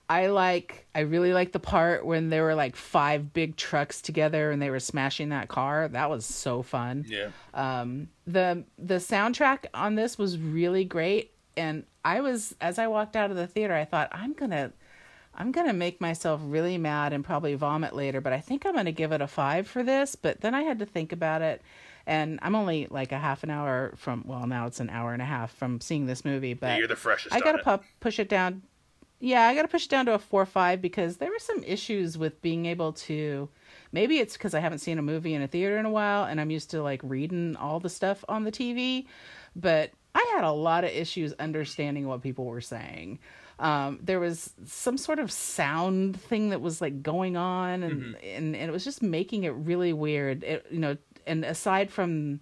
I like I really like the part when there were like five big trucks together and they were smashing that car. That was so fun yeah. um the the soundtrack on this was really great and i was as i walked out of the theater i thought i'm gonna i'm gonna make myself really mad and probably vomit later but i think i'm gonna give it a five for this but then i had to think about it and i'm only like a half an hour from well now it's an hour and a half from seeing this movie but You're the freshest. I gotta pu- push it down. Yeah, I gotta push it down to a four or five because there were some issues with being able to. Maybe it's because I haven't seen a movie in a theater in a while, and I'm used to like reading all the stuff on the TV. But I had a lot of issues understanding what people were saying. Um, there was some sort of sound thing that was like going on, and and, and it was just making it really weird. It, you know, and aside from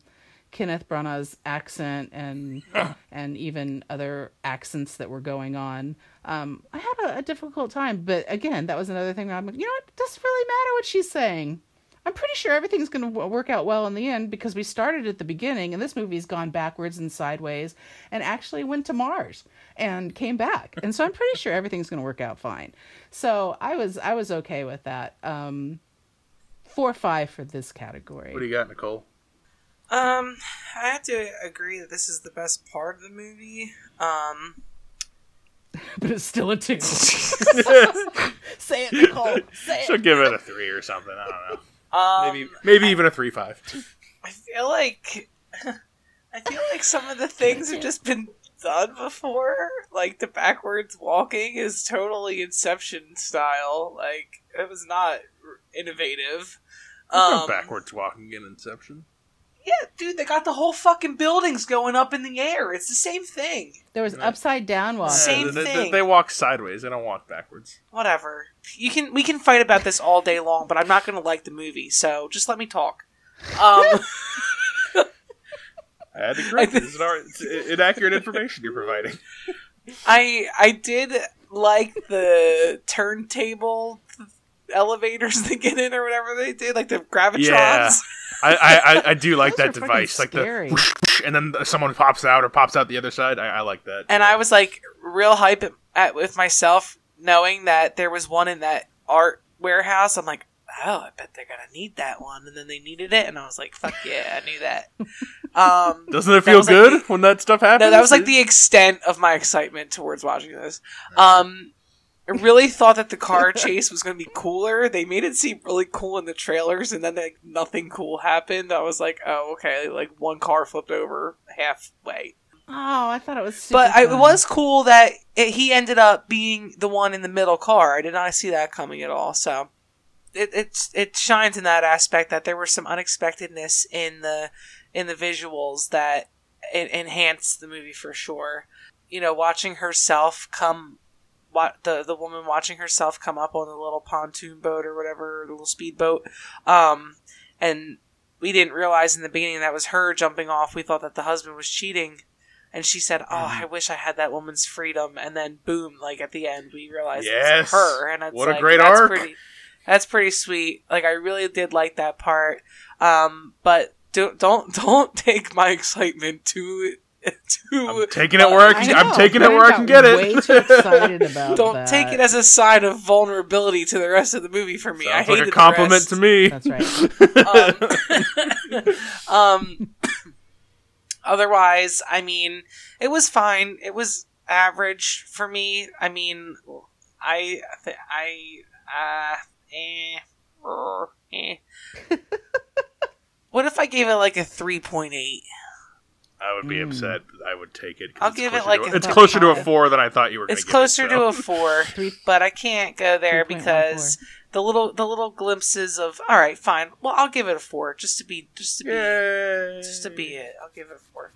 Kenneth Branagh's accent and and even other accents that were going on. Um, I had a, a difficult time, but again, that was another thing. Where I'm like, you know what? It doesn't really matter what she's saying. I'm pretty sure everything's going to work out well in the end because we started at the beginning, and this movie's gone backwards and sideways, and actually went to Mars and came back, and so I'm pretty sure everything's going to work out fine. So I was I was okay with that. Um, four or five for this category. What do you got, Nicole? Um, I have to agree that this is the best part of the movie. Um, but it's still a two. Say it, Nicole. Say She'll it. give it a three or something. I don't know. um, Maybe maybe even a three five. I feel like I feel like some of the things have just been done before. Like the backwards walking is totally Inception style. Like it was not innovative. There's no Um, backwards walking in Inception. Yeah, dude, they got the whole fucking buildings going up in the air. It's the same thing. There was Right. upside down walking. Same they, they- thing. They, walk sideways. They don't walk backwards. Whatever. You can we can fight about this all day long, but I'm not going to like the movie. So just let me talk. Um, I had to correct you. This is our- it's inaccurate information you're providing. I I did like the turntable elevators they get in or whatever they did, like the gravitrons. Yeah. I, I, I, I do like that are freaking device, like the whoosh, whoosh, and then someone pops out or pops out the other side. I, I like that. And I was like real hype at, at, with myself, knowing that there was one in that art warehouse. I'm like, oh, I bet they're gonna need that one, and then they needed it, and I was like, fuck yeah, I knew that. Um, Doesn't it feel was, like, good the- when that stuff happens? no, that was like the extent of my excitement towards watching this. Um, I really thought that the car chase was going to be cooler. They made it seem really cool in the trailers, and then like nothing cool happened. I was like, oh, okay. Like one car flipped over halfway. Oh, I thought it was. But I, it was cool that it, he ended up being the one in the middle car. I did not see that coming at all. So it it's, it shines in that aspect that there was some unexpectedness in the in the visuals that it enhanced the movie for sure. You know, watching herself come. The the woman watching herself come up on the little pontoon boat or whatever, the little speedboat, um, and we didn't realize in the beginning that was her jumping off. We thought that the husband was cheating, and she said, "Oh, Mm-hmm. I wish I had that woman's freedom." And then, boom! Like at the end, we realized Yes. it's her, and it's What a like, great that's arc. Pretty, that's pretty sweet. Like I really did like that part. Um, but don't don't don't take my excitement too too. I'm taking it where I I can. I'm taking it where I can get it. Way too excited about don't that. take it as a sign of vulnerability to the rest of the movie for me. I Sounds like a compliment to me. That's right. rest. um, otherwise, I mean, it was fine. It was average for me. I mean, I th- I uh eh, er, eh. what if I gave it like a three point eight? I would be Mm. upset. I would take it. I'll give it like to a It's closer to a four than I thought you were. It's gonna closer give it, to a four, but I can't go there because the little the little glimpses of all right, fine. Well, I'll give it a four just to be just to be Yay. just to be it. I'll give it a four.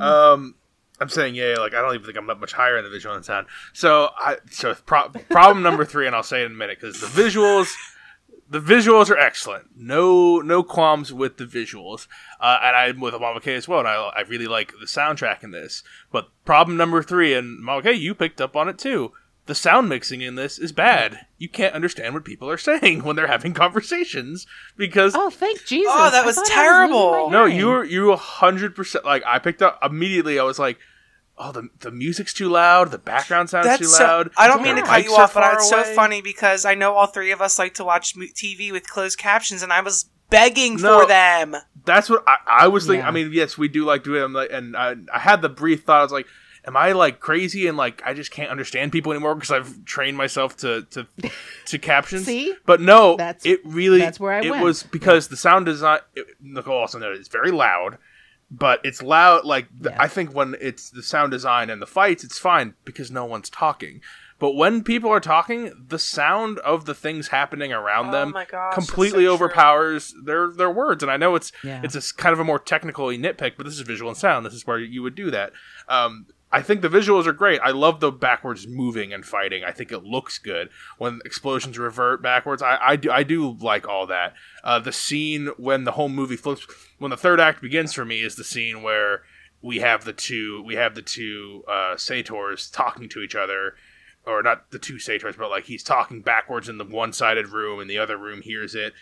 Um, I'm saying yay. Like I don't even think I'm that much higher in the visual and sound. So I so pro- problem number three, and I'll say it in a minute because the visuals. The visuals are excellent. No, no qualms with the visuals. Uh, and I'm with Mama K as well. And I, I really like the soundtrack in this. But problem number three, and Mama K, you picked up on it too. The sound mixing in this is bad. You can't understand what people are saying when they're having conversations because Oh, thank Jesus! Oh, that was terrible. losing my no, you were you a hundred percent like I picked up immediately. I was like, oh, the the music's too loud. The background sounds too so, loud. I don't mean to cut you off, but far it's so funny because I know all three of us like to watch TV with closed captions, and I was begging No. for them. That's what I, I was thinking. Yeah. I mean, yes, we do like doing them, like, and I, I had the brief thought. I was like, am I like crazy and like I just can't understand people anymore because I've trained myself to to to captions. See? but no, That's- it really that's where I it went. was because the sound design. It, Nicole also noted it's very loud. But it's loud. Like Yeah. I think when it's the sound design and the fights, it's fine because no one's talking. But when people are talking, the sound of the things happening around Oh them gosh, completely so true. overpowers their their words. And I know it's Yeah. it's a kind of a more technical nitpick, but this is visual and sound. This is where you would do that. Um, I think the visuals are great. I love the backwards moving and fighting. I think it looks good when explosions revert backwards. I, I do I do like all that. Uh, the scene when the whole movie flips, when the third act begins for me, is the scene where we have the two we have the two uh, talking to each other, or not the two Sators, but like he's talking backwards in the one sided room, and the other room hears it.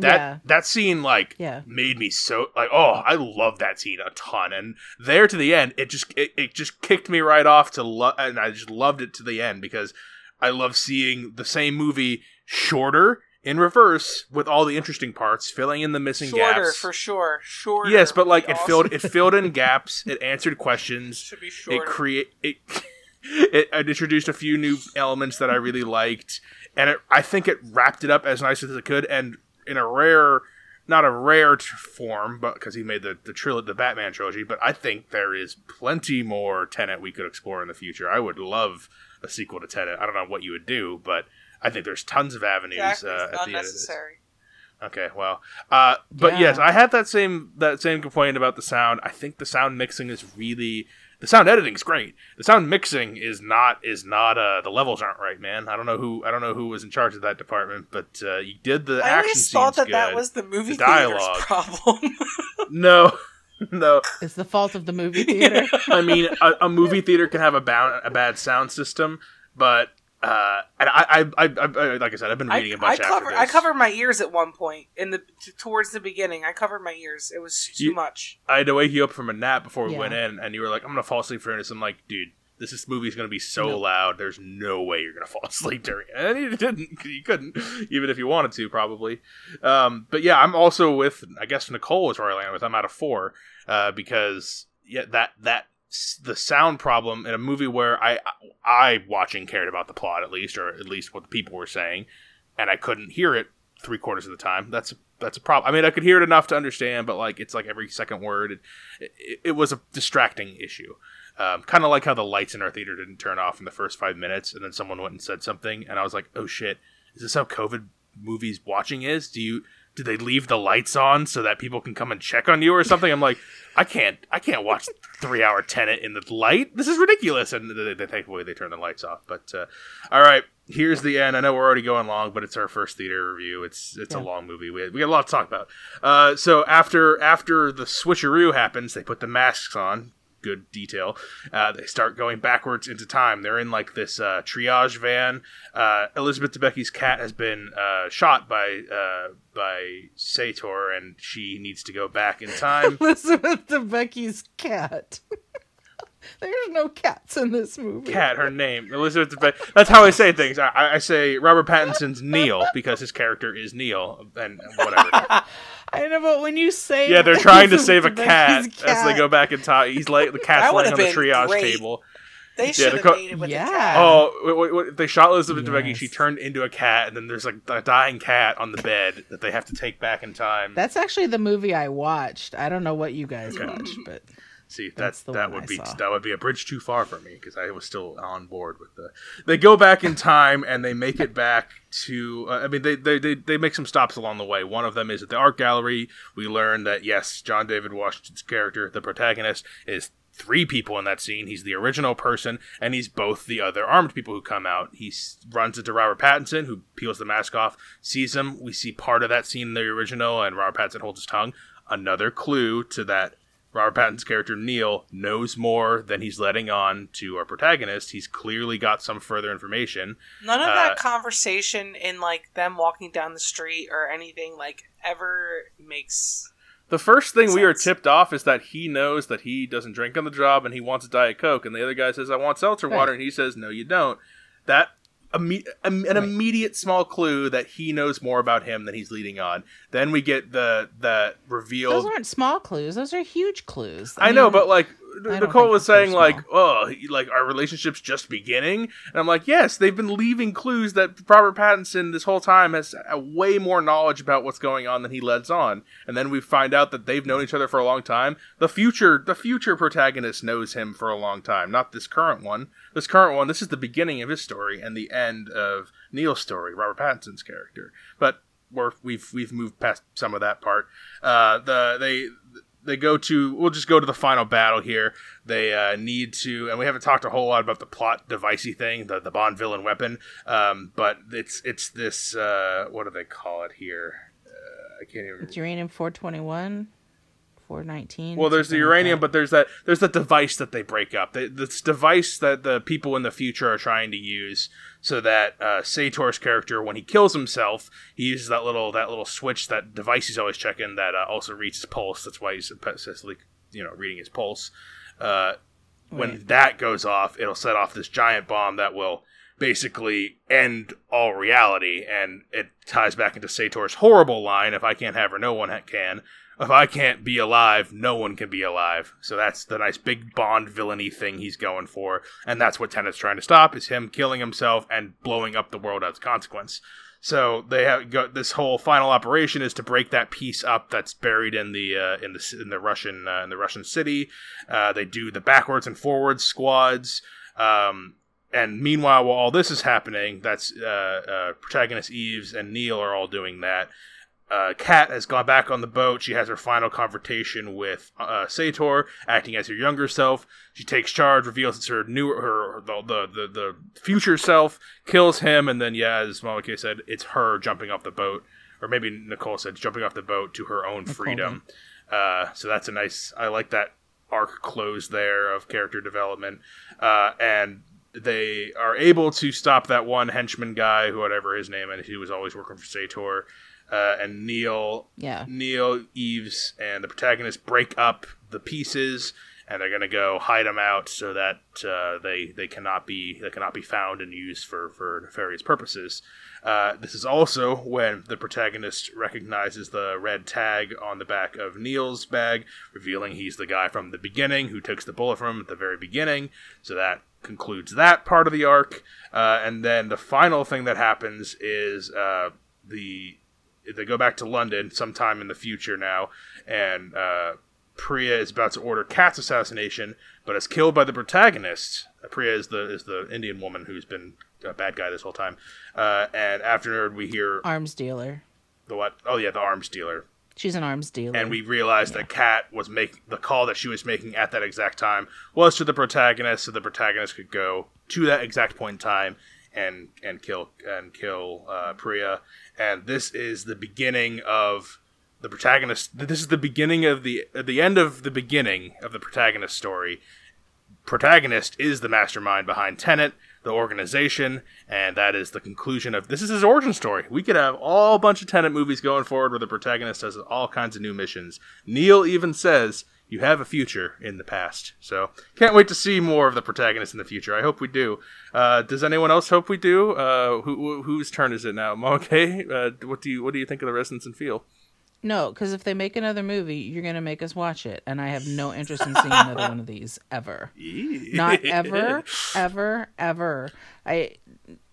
That Yeah. that scene like Yeah. made me so like oh I love that scene a ton and there to the end it just it, it just kicked me right off to love and I just loved it to the end because I love seeing the same movie shorter in reverse with all the interesting parts filling in the missing Shorter gaps for sure. Shorter. yes but like it be filled it filled in gaps it answered questions should be it shorter. create it, it it introduced a few new elements that I really liked, and it, I think it wrapped it up as nice as it could. And in a rare not a rare t- form, but because he made the the, tril- the Batman trilogy. But I think there is plenty more Tenet we could explore in the future. I would love a sequel to Tenet. I don't know what you would do, but I think there's tons of avenues Exactly, uh, it's at the end of this. necessary. Okay, well, uh, but Yeah. yes, I had that same that same complaint about the sound. I think the sound mixing is really the sound editing is great. The sound mixing is not is not uh the levels aren't right, man. I don't know who I don't know who was in charge of that department, but uh, you did the I action always thought scenes that that was the movie The dialogue. problem. no. No, It's the fault of the movie theater. I mean a, a movie theater can have a, ba- a bad sound system, but uh, and I, I, I, I, like I said, I've been reading a I bunch after covered this. I covered my ears at one point in the t- towards the beginning. I covered my ears. It was too You- much. I had to wake you up from a nap before we Yeah. went in, and you were like, "I'm gonna fall asleep for this." I'm like, "Dude, this is, movie is gonna be so Nope. loud. There's no way you're gonna fall asleep during it." And you didn't. You couldn't, even if you wanted to, probably. Um, but yeah, I'm also with. I guess Nicole is where I land with. I'm out of four uh, because yeah, that that s- the sound problem in a movie where I I watching cared about the plot at least, or at least what the people were saying, and I couldn't hear it three quarters of the time. That's that's a problem. I mean, I could hear it enough to understand, but like it's like every second word. It, it, it was a distracting issue. Um, kind of like how the lights in our theater didn't turn off in the first five minutes, and then someone went and said something, and I was like, "Oh shit, is this how COVID movies watching is? Do you do they leave the lights on so that people can come and check on you or something?" I'm like, I can't, I can't watch three hour Tenet in the light. This is ridiculous. And they, they thankfully they turn the lights off. But uh, all right, here's the end. I know we're already going long, but it's our first theater review. It's it's a long movie. We we got a lot to talk about. Uh, so after after the switcheroo happens, they put the masks on. Good detail. Uh, they start going backwards into time. They're in like this uh, triage van. Uh, Elizabeth Debicki's cat has been uh, shot by uh, by Sator, and she needs to go back in time. Elizabeth Debicki's cat. There's no cats in this movie. cat her name elizabeth Debicki. that's how i say things I, I say robert pattinson's neil because his character is neil and whatever I know, but when you say yeah they're trying to save a cat, Debicki's as they go back in time he's like the cat's That laying on the triage great. table They should have co- made it with Yeah. the cat. oh wait, wait, wait, they shot elizabeth Debicki. Yes. she turned into a cat and then there's like a dying cat on the bed that they have to take back in time That's actually the movie I watched. I don't know what you guys watched, but See, That's that would I be saw. that would be a bridge too far for me because I was still on board with the. They go back in time and they make it back to. Uh, I mean, they, they they they make some stops along the way. One of them is at the art gallery. We learn that yes, John David Washington's character, the protagonist, is three people in that scene. He's the original person, and he's both the other armed people who come out. He s- runs into Robert Pattinson, who peels the mask off, sees him. We see part of that scene in the original, and Robert Pattinson holds his tongue. Another clue to that Robert Pattinson's character Neil knows more than he's letting on to our protagonist. He's clearly got some further information. None of Uh, that conversation in like them walking down the street or anything like ever makes The first thing we are tipped off is that he knows that he doesn't drink on the job and he wants a diet coke, and the other guy says, "I want seltzer Right. water," and he says, "No, you don't." That imme- an an immediate small clue that he knows more about him than he's leading on. Then we get the the reveal. those aren't small clues. Those are huge clues. I, know, mean, but like don't Nicole was saying, like, oh, like our relationship's just beginning, and I'm like, yes, they've been leaving clues that Robert Pattinson this whole time has uh, way more knowledge about what's going on than he lets on, and then we find out that they've known each other for a long time. The future, the future protagonist knows him for a long time, not this current one. This current one, this is the beginning of his story and the end of Neil's story, Robert Pattinson's character, but. We're, we've we've moved past some of that part. Uh, the they they go to we'll just go to the final battle here. They uh, need to and we haven't talked a whole lot about the plot devicey thing the, the bond villain weapon. Um, but it's it's this uh, what do they call it here? Uh, i can't even It's uranium 421, 419. well there's the something like uranium but there's that there's that device that they break up. They, this device that the people in the future are trying to use so that uh, Sator's character, when he kills himself, he uses that little that little switch, that device he's always checking that uh, also reads his pulse. That's why he's obsessively, you know, reading his pulse. Uh, when Right. that goes off, it'll set off this giant bomb that will basically end all reality, and it ties back into Sator's horrible line: "If I can't have her, no one can." If I can't be alive, no one can be alive. So that's the nice big Bond villainy thing he's going for, and that's what Tenet's trying to stop: is him killing himself and blowing up the world as a consequence. So they have got this whole final operation is to break that piece up that's buried in the uh, in the in the Russian uh, in the Russian city. Uh, they do the backwards and forwards squads. Um, and meanwhile, while all this is happening, that's uh, uh, protagonist Ives and Neil are all doing that. Uh, Kat has gone back on the boat. She has her final confrontation with uh, Sator, acting as her younger self. She takes charge, reveals it's her new, her the the the, the future self, kills him, and then yeah, as Malike said, it's her jumping off the boat, or maybe Nicole said jumping off the boat to her own Nicole freedom. Uh, so that's a nice. I like that arc close there of character development, uh, and they are able to stop that one henchman guy, whatever his name, and he was always working for Sator. Uh, and Neil, Yeah. Neil, Ives, and the protagonist break up the pieces, and they're gonna go hide them out so that uh, they they cannot be they cannot be found and used for for nefarious purposes. Uh, this is also when the protagonist recognizes the red tag on the back of Neil's bag, revealing he's the guy from the beginning who takes the bullet from him at the very beginning. So that concludes that part of the arc. Uh, and then the final thing that happens is uh, the they go back to London sometime in the future now, and uh, Priya is about to order Kat's assassination, but is killed by the protagonist. Uh, Priya is the is the Indian woman who's been a bad guy this whole time. Uh, and afterward, we hear Arms dealer. the what? Oh yeah, the arms dealer. She's an arms dealer. And we realized that Kat was make the call that she was making at that exact time was to the protagonist, so the protagonist could go to that exact point in time and and kill and kill uh, Priya. And this is the beginning of the protagonist. This is the beginning of the the end of the beginning of the protagonist story. Protagonist is the mastermind behind Tenet, the organization, and that is the conclusion of this is his origin story. We could have all bunch of Tenet movies going forward where the protagonist has all kinds of new missions. Neil even says you have a future in the past. So can't wait to see more of the protagonist in the future. I hope we do. Uh, does anyone else hope we do? Uh, who, who- whose turn is it now? Okay. Uh, what do you what do you think of the resonance and feel? no, because if they make another movie, you're gonna make us watch it, and I have no interest in seeing another one of these ever. Not ever, ever, ever. I,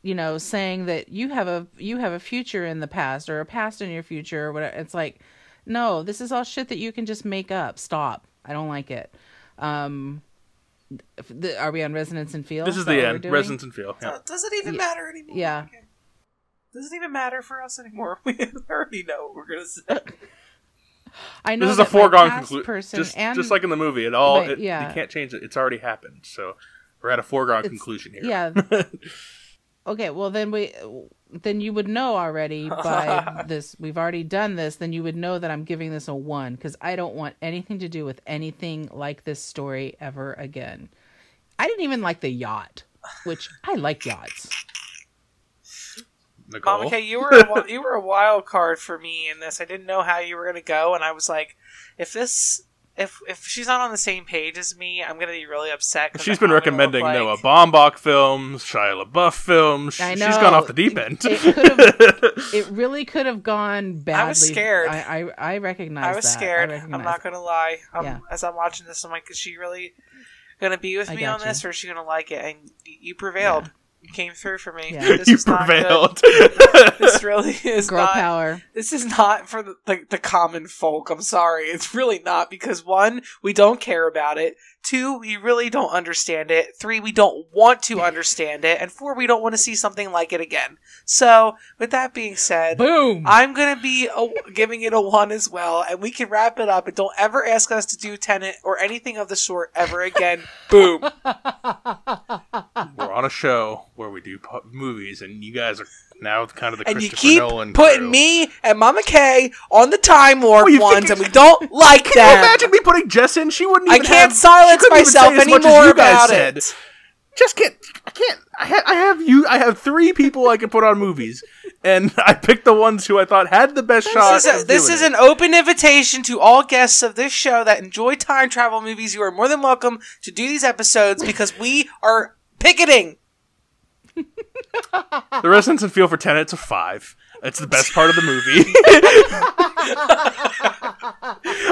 you know, saying that you have a you have a future in the past or a past in your future or whatever. It's like, no, this is all shit that you can just make up. Stop. I don't like it. Um, the, are we on resonance and feel? This is that the end. doing? Resonance and feel. Yeah. Does it even Yeah. matter anymore? Yeah. Okay. Does it even matter for us anymore? We already know what we're gonna say. I know This is a foregone conclusion. Just, and just like in the movie, it all But, it, yeah. you can't change it. It's already happened. So we're at a foregone It's- conclusion here. yeah. Okay, well then we then you would know already by this we've already done this, then you would know that I'm giving this a 1 cuz I don't want anything to do with anything like this story ever again. I didn't even like the yacht, which I like yachts. Nicole. Mama you were a, you were a wild card for me in this. I didn't know how you were gonna go, and I was like, if this. If, if she's not on the same page as me, I'm gonna be really upset. She's I'm been recommending like- Noah Baumbach films, Shia LaBeouf films. I She's know. gone off the deep end. It could've- It really could have gone badly. I was scared. I I, I recognize I was that. scared. I I'm not gonna lie. Um, Yeah. As I'm watching this, I'm like, is she really gonna be with me on you. this, or is she gonna like it? And you prevailed. You came through for me. Yeah. This you is not good. prevailed. This really is Girl not. power. This is not for the, the the common folk. I'm sorry. It's really not because one, we don't care about it. Two, we really don't understand it. Three, we don't want to understand it. And four, we don't want to see something like it again. So, with that being said, Boom. I'm gonna be a, giving it a one as well, and we can wrap it up. And don't ever ask us to do Tenet or anything of the sort ever again. Boom. We're on a show where we do pu- movies, and you guys are now it's kind of the And you keep Nolan putting crew. me and Mama K on the Time Lord Oh, you ones, and we don't like that. Can them. you imagine me putting Jess in? She wouldn't. Even I can't have, silence she even myself say as much as anymore you guys about said. it. Just can't. I can't. I, ha- I have you. I have three people I can put on movies, and I picked the ones who I thought had the best shot. This is, a, of this doing is it. an open invitation to all guests of this show that enjoy time travel movies. You are more than welcome to do these episodes because we are picketing. The resonance and feel for Tenet, it's a five. It's the best part of the movie.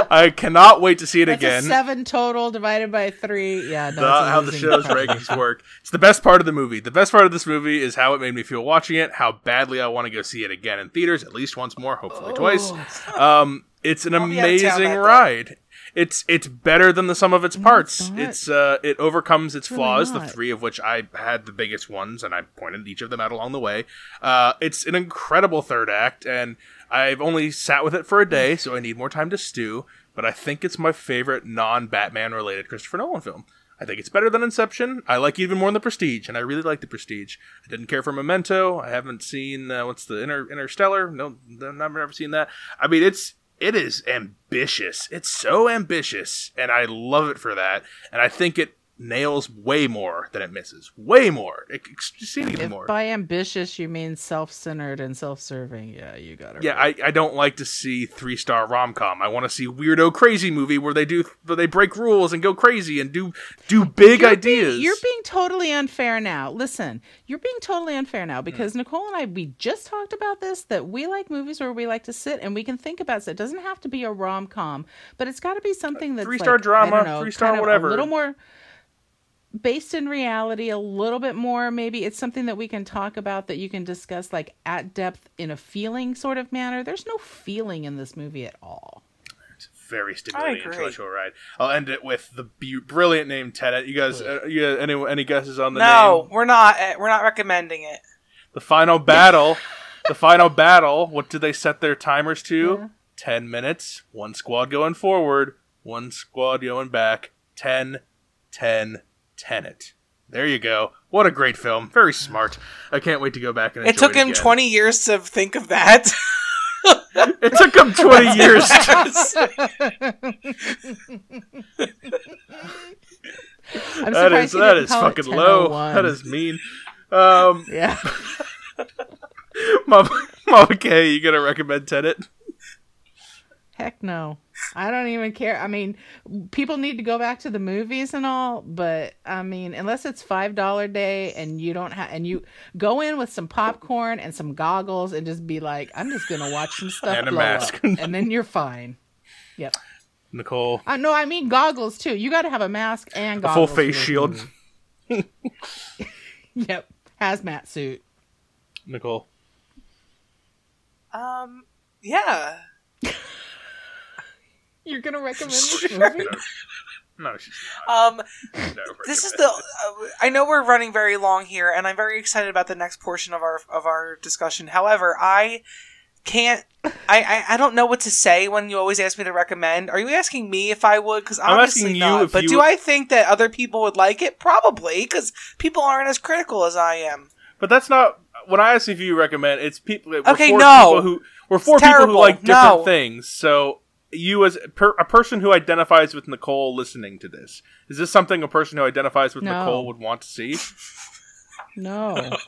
I cannot wait to see it That's again. a seven total divided by three. Yeah, no, the- how the show's rankings work. It's the best part of the movie. The best part of this movie is how it made me feel watching it, how badly I want to go see it again in theaters, at least once more, hopefully twice. Um, it's an I'll be out of town amazing ride. day. It's it's better than the sum of its parts. not. It's uh it overcomes its flaws, the three of which I had the biggest ones, and I pointed each of them out along the way. Uh, it's an incredible third act, and I've only sat with it for a day, so I need more time to stew. But I think it's my favorite non-Batman related Christopher Nolan film. I think it's better than Inception. I like even more than The Prestige, and I really like The Prestige. I didn't care for Memento. I haven't seen uh, what's the Inter- Interstellar. No, I've never seen that. I mean, it's it is ambitious. It's so ambitious, and I love it for that. And I think it nails way more than it misses. Way more. Exceedingly If more. by ambitious you mean self-centered and self-serving, yeah, you got it. Yeah, right. I, I don't like to see three star rom com. I want to see weirdo crazy movie where they do where they break rules and go crazy and do do big You're ideas. Being, you're being totally unfair now. Listen, you're being totally unfair Hmm. now because Nicole and I we just talked about this that we like movies where we like to sit and we can think about it. It doesn't have to be a rom com, but it's got to be something that's three-star like, drama, know, three-star whatever. a little more based in reality, a little bit more. Maybe it's something that we can talk about that you can discuss like at depth in a feeling sort of manner. There's no feeling in this movie at all. It's a very stimulating agree. intellectual ride. I'll end it with the bu- brilliant name ted You guys, uh, you got any any guesses on the name? no, name? we're not. uh, We're not recommending it. The final battle. the final battle. What do they set their timers to? Yeah. Ten minutes. One squad going forward. One squad going back. Ten, ten, Tenet. There you go. What a great film. Very smart. I can't wait to go back and. It enjoy took him again. 20 years to think of that. It took him twenty years. I'm that surprised is he that didn't is call it fucking low. That is mean. Um, yeah. Mama, Mama K, you gonna recommend Tenet? Heck no. I don't even care. I mean, people need to go back to the movies and all, but I mean, unless it's five dollar day and you don't have, and you go in with some popcorn and some goggles and just be like, I'm just gonna watch some stuff And a mask. up, and then you're fine. Yep. Nicole, Uh, no, I mean goggles too. You got to have a mask and a full face shield. movie. Yep. Hazmat suit. Nicole, um, yeah. You're gonna recommend this movie? no, she's not. Um, No, this is the. Uh, I know we're running very long here, and I'm very excited about the next portion of our of our discussion. However, I can't. I, I, I don't know what to say when you always ask me to recommend. Are you asking me if I would? Because I'm obviously asking you not. if but you- do I think that other people would like it? Probably, because people aren't as critical as I am. But that's not when I ask if you recommend. It's people. Okay, no. people who we're four people who like different No. things. So you, as a per, a person who identifies with Nicole, listening to this, is this something a person who identifies with No. Nicole would want to see? No.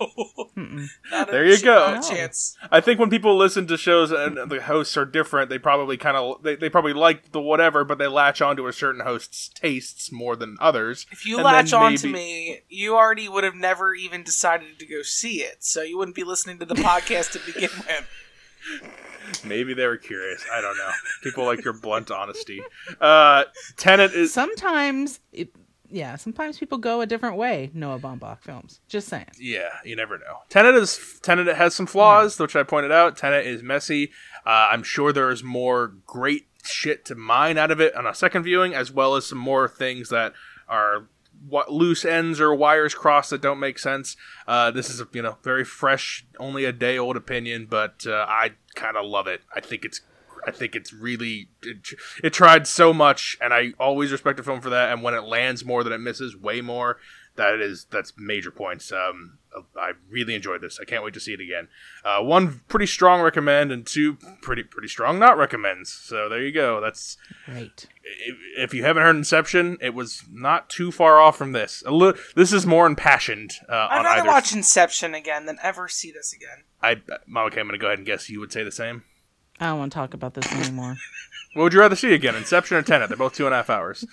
A There you ch- go. not a chance. I think when people listen to shows and the hosts are different, they probably kind of they, they probably like the whatever, but they latch onto a certain host's tastes more than others. If you And latch then on to me, you already would have never even decided to go see it, so you wouldn't be listening to the podcast to begin with. Maybe they were curious. I don't know. People like your blunt honesty. Uh, Tenet is Sometimes, it, yeah, sometimes people go a different way. Noah Baumbach films. Just saying. yeah, you never know. Tenet is Tenet has some flaws, which I pointed out. Tenet is messy. Uh, I'm sure there is more great shit to mine out of it on a second viewing, as well as some more things that are what loose ends or wires crossed that don't make sense. Uh, this is a you know very fresh, only a day old opinion, but uh, I kind of love it. I think it's I think it's really it, it tried so much, and I always respect a film for that. And when it lands more than it misses, way more, that is that's major points. Um, I really enjoyed this. I can't wait to see it again. Uh, one pretty strong recommend, and two pretty pretty strong not recommends. So there you go. That's Right. if, if you haven't heard Inception, it was not too far off from this. A li- this is more impassioned uh, I'd on rather either. watch Inception again than ever see this again. I, Mama, okay, I'm going to go ahead and guess you would say the same. I don't want to talk about this anymore. What would you rather see again, Inception or Tenet? They're both two and a half hours.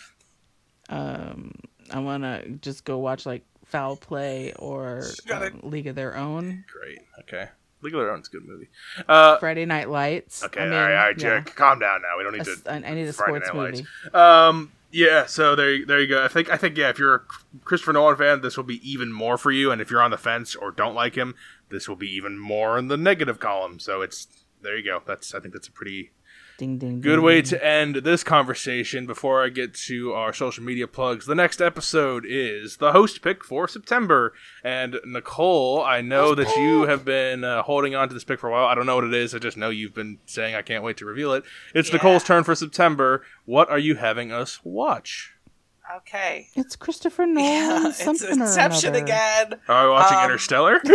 um, I want to just go watch like Foul Play or Gotta- um, League of Their Own. Great. Okay. League of Their Own Own's a good movie. Uh, Friday Night Lights. okay. I mean, all right. All right, yeah. Jack. Calm down now. We don't need s- to. I I need a Friday sports Night movie. Lights. Um. Yeah. So there. There you go. I think. I think. Yeah. If you're a Christopher Nolan fan, this will be even more for you. And if you're on the fence or don't like him, this will be even more in the negative column. So it's. There you go. That's. I think that's a pretty Ding ding. Good ding, way ding. to end this conversation before I get to our social media plugs. The next episode is the host pick for September. And Nicole, I know that you have been uh, holding on to this pick for a while. I don't know what it is. I just know you've been saying I can't wait to reveal it. It's Yeah. Nicole's turn for September. What are you having us watch? Okay. It's Christopher Nolan. Yeah, it's something Inception or again. Are we watching Um, Interstellar?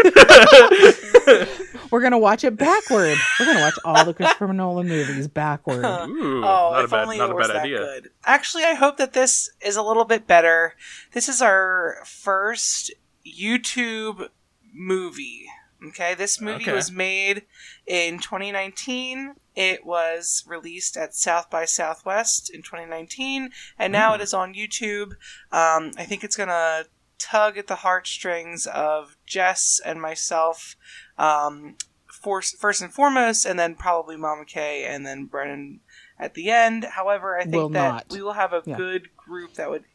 We're gonna watch it backward. We're gonna watch all the Christopher Nolan movies backward. Ooh, oh, not a bad, only not it a was bad that idea. good. Actually, I hope that this is a little bit better. This is our first YouTube movie. Okay, this movie Okay. was made in 2019. It was released at South by Southwest in 2019, and now Hmm. it is on YouTube. Um, I think it's gonna tug at the heartstrings of Jess and myself, um, for, first and foremost, and then probably Mama Kay, and then Brennan at the end. However, I think Will that not. we will have a Yeah. good group that would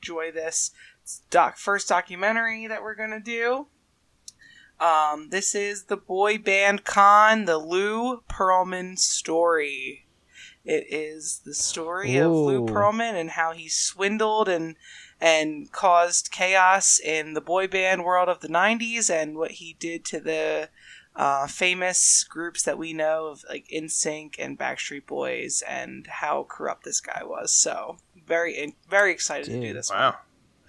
enjoy this. Doc first documentary that we're gonna do. Um, this is the boy band con, the Lou Pearlman story. It is the story of Lou Pearlman and how he swindled and and caused chaos in the boy band world of the '90s, and what he did to the uh, famous groups that we know of, like NSYNC and Backstreet Boys, and how corrupt this guy was. So very, very excited to do Dude. this. one.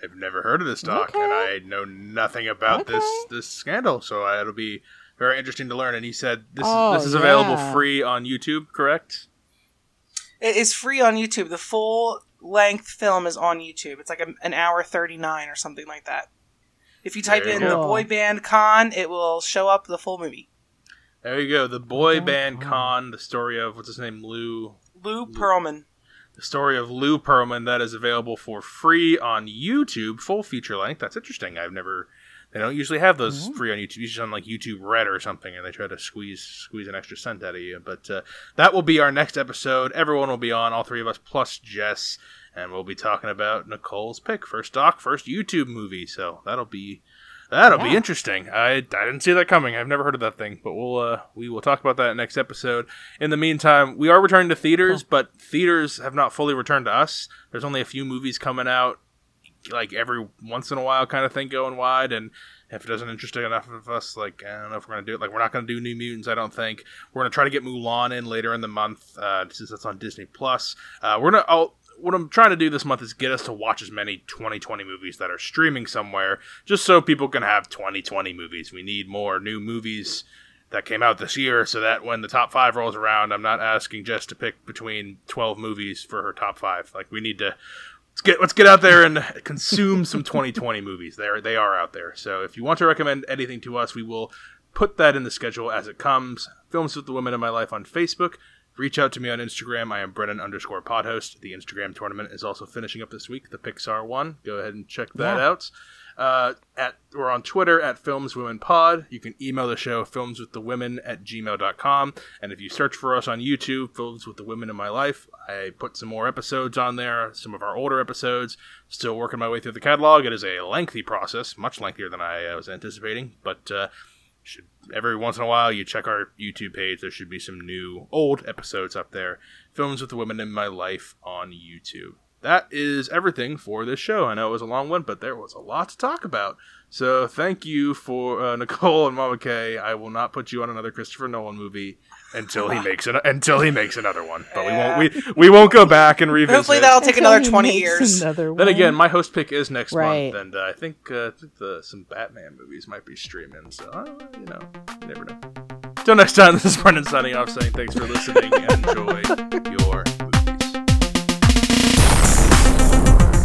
Wow. I've never heard of this doc, and I know nothing about this Okay. this scandal. So uh, it'll be very interesting to learn. And he said this Oh, is this is available free on YouTube, correct? It is free on YouTube. The full length film is on YouTube. It's like a, an hour 39 or something like that. If you type Very in the boy band con, it will show up the full movie. There you go. The boy Okay. band Wow. con, the story of what's his name, Lou. Lou Pearlman. The story of Lou Pearlman that is available for free on YouTube, full feature length. That's interesting. I've never. They don't usually have those Mhm. free on YouTube. Usually on like YouTube Red or something, and they try to squeeze squeeze an extra cent out of you. But uh, that will be our next episode. Everyone will be on, all three of us plus Jess, and we'll be talking about Nicole's pick, first doc, first YouTube movie. So that'll be that'll be interesting. I, I didn't see that coming. I've never heard of that thing, but we'll uh, we will talk about that next episode. In the meantime, we are returning to theaters, but theaters have not fully returned to us. There's only a few movies coming out, like every once in a while, kind of thing, going wide. And if it doesn't interest enough of us, like I don't know if we're gonna do it. Like we're not gonna do New Mutants. I don't think we're gonna try to get Mulan in later in the month, uh, since that's on Disney Plus. Uh, we're gonna. I'll, what I'm trying to do this month is get us to watch as many 2020 movies that are streaming somewhere, just so people can have 2020 movies. We need more new movies that came out this year, so that when the top five rolls around, I'm not asking Jess to pick between 12 movies for her top five. Like we need to let's get let's get out there and consume some 2020 movies. There they are out there. So if you want to recommend anything to us, we will put that in the schedule as it comes. Films with the Women in My Life on Facebook. Reach out to me on Instagram. I am Brennan underscore podhost. The Instagram tournament is also finishing up this week, the Pixar one. Go ahead and check that Yeah. out. Uh, at we're on Twitter at Films Women Pod. You can email the show films with the women at gmail.com. And if you search for us on YouTube, Films with the Women in My Life, I put some more episodes on there, some of our older episodes. Still working my way through the catalog. It is a lengthy process, much lengthier than I was anticipating, but uh, should every once in a while you check our YouTube page. There should be some new old episodes up there. Films with the women in my life on YouTube. That is everything for this show. I know it was a long one, but there was a lot to talk about. So thank you for uh, Nicole and Mama Kay. I will not put you on another Christopher Nolan movie until he makes an, until he makes another one. But Yeah. we won't we, we won't go back and revisit. Hopefully that'll take Until another 20 years. Another Then again, my host pick is next Right. month, and uh, I think uh, the, some Batman movies might be streaming. So uh, you know, you never know. Till next time, this is Brennan signing off, saying thanks for listening and enjoy your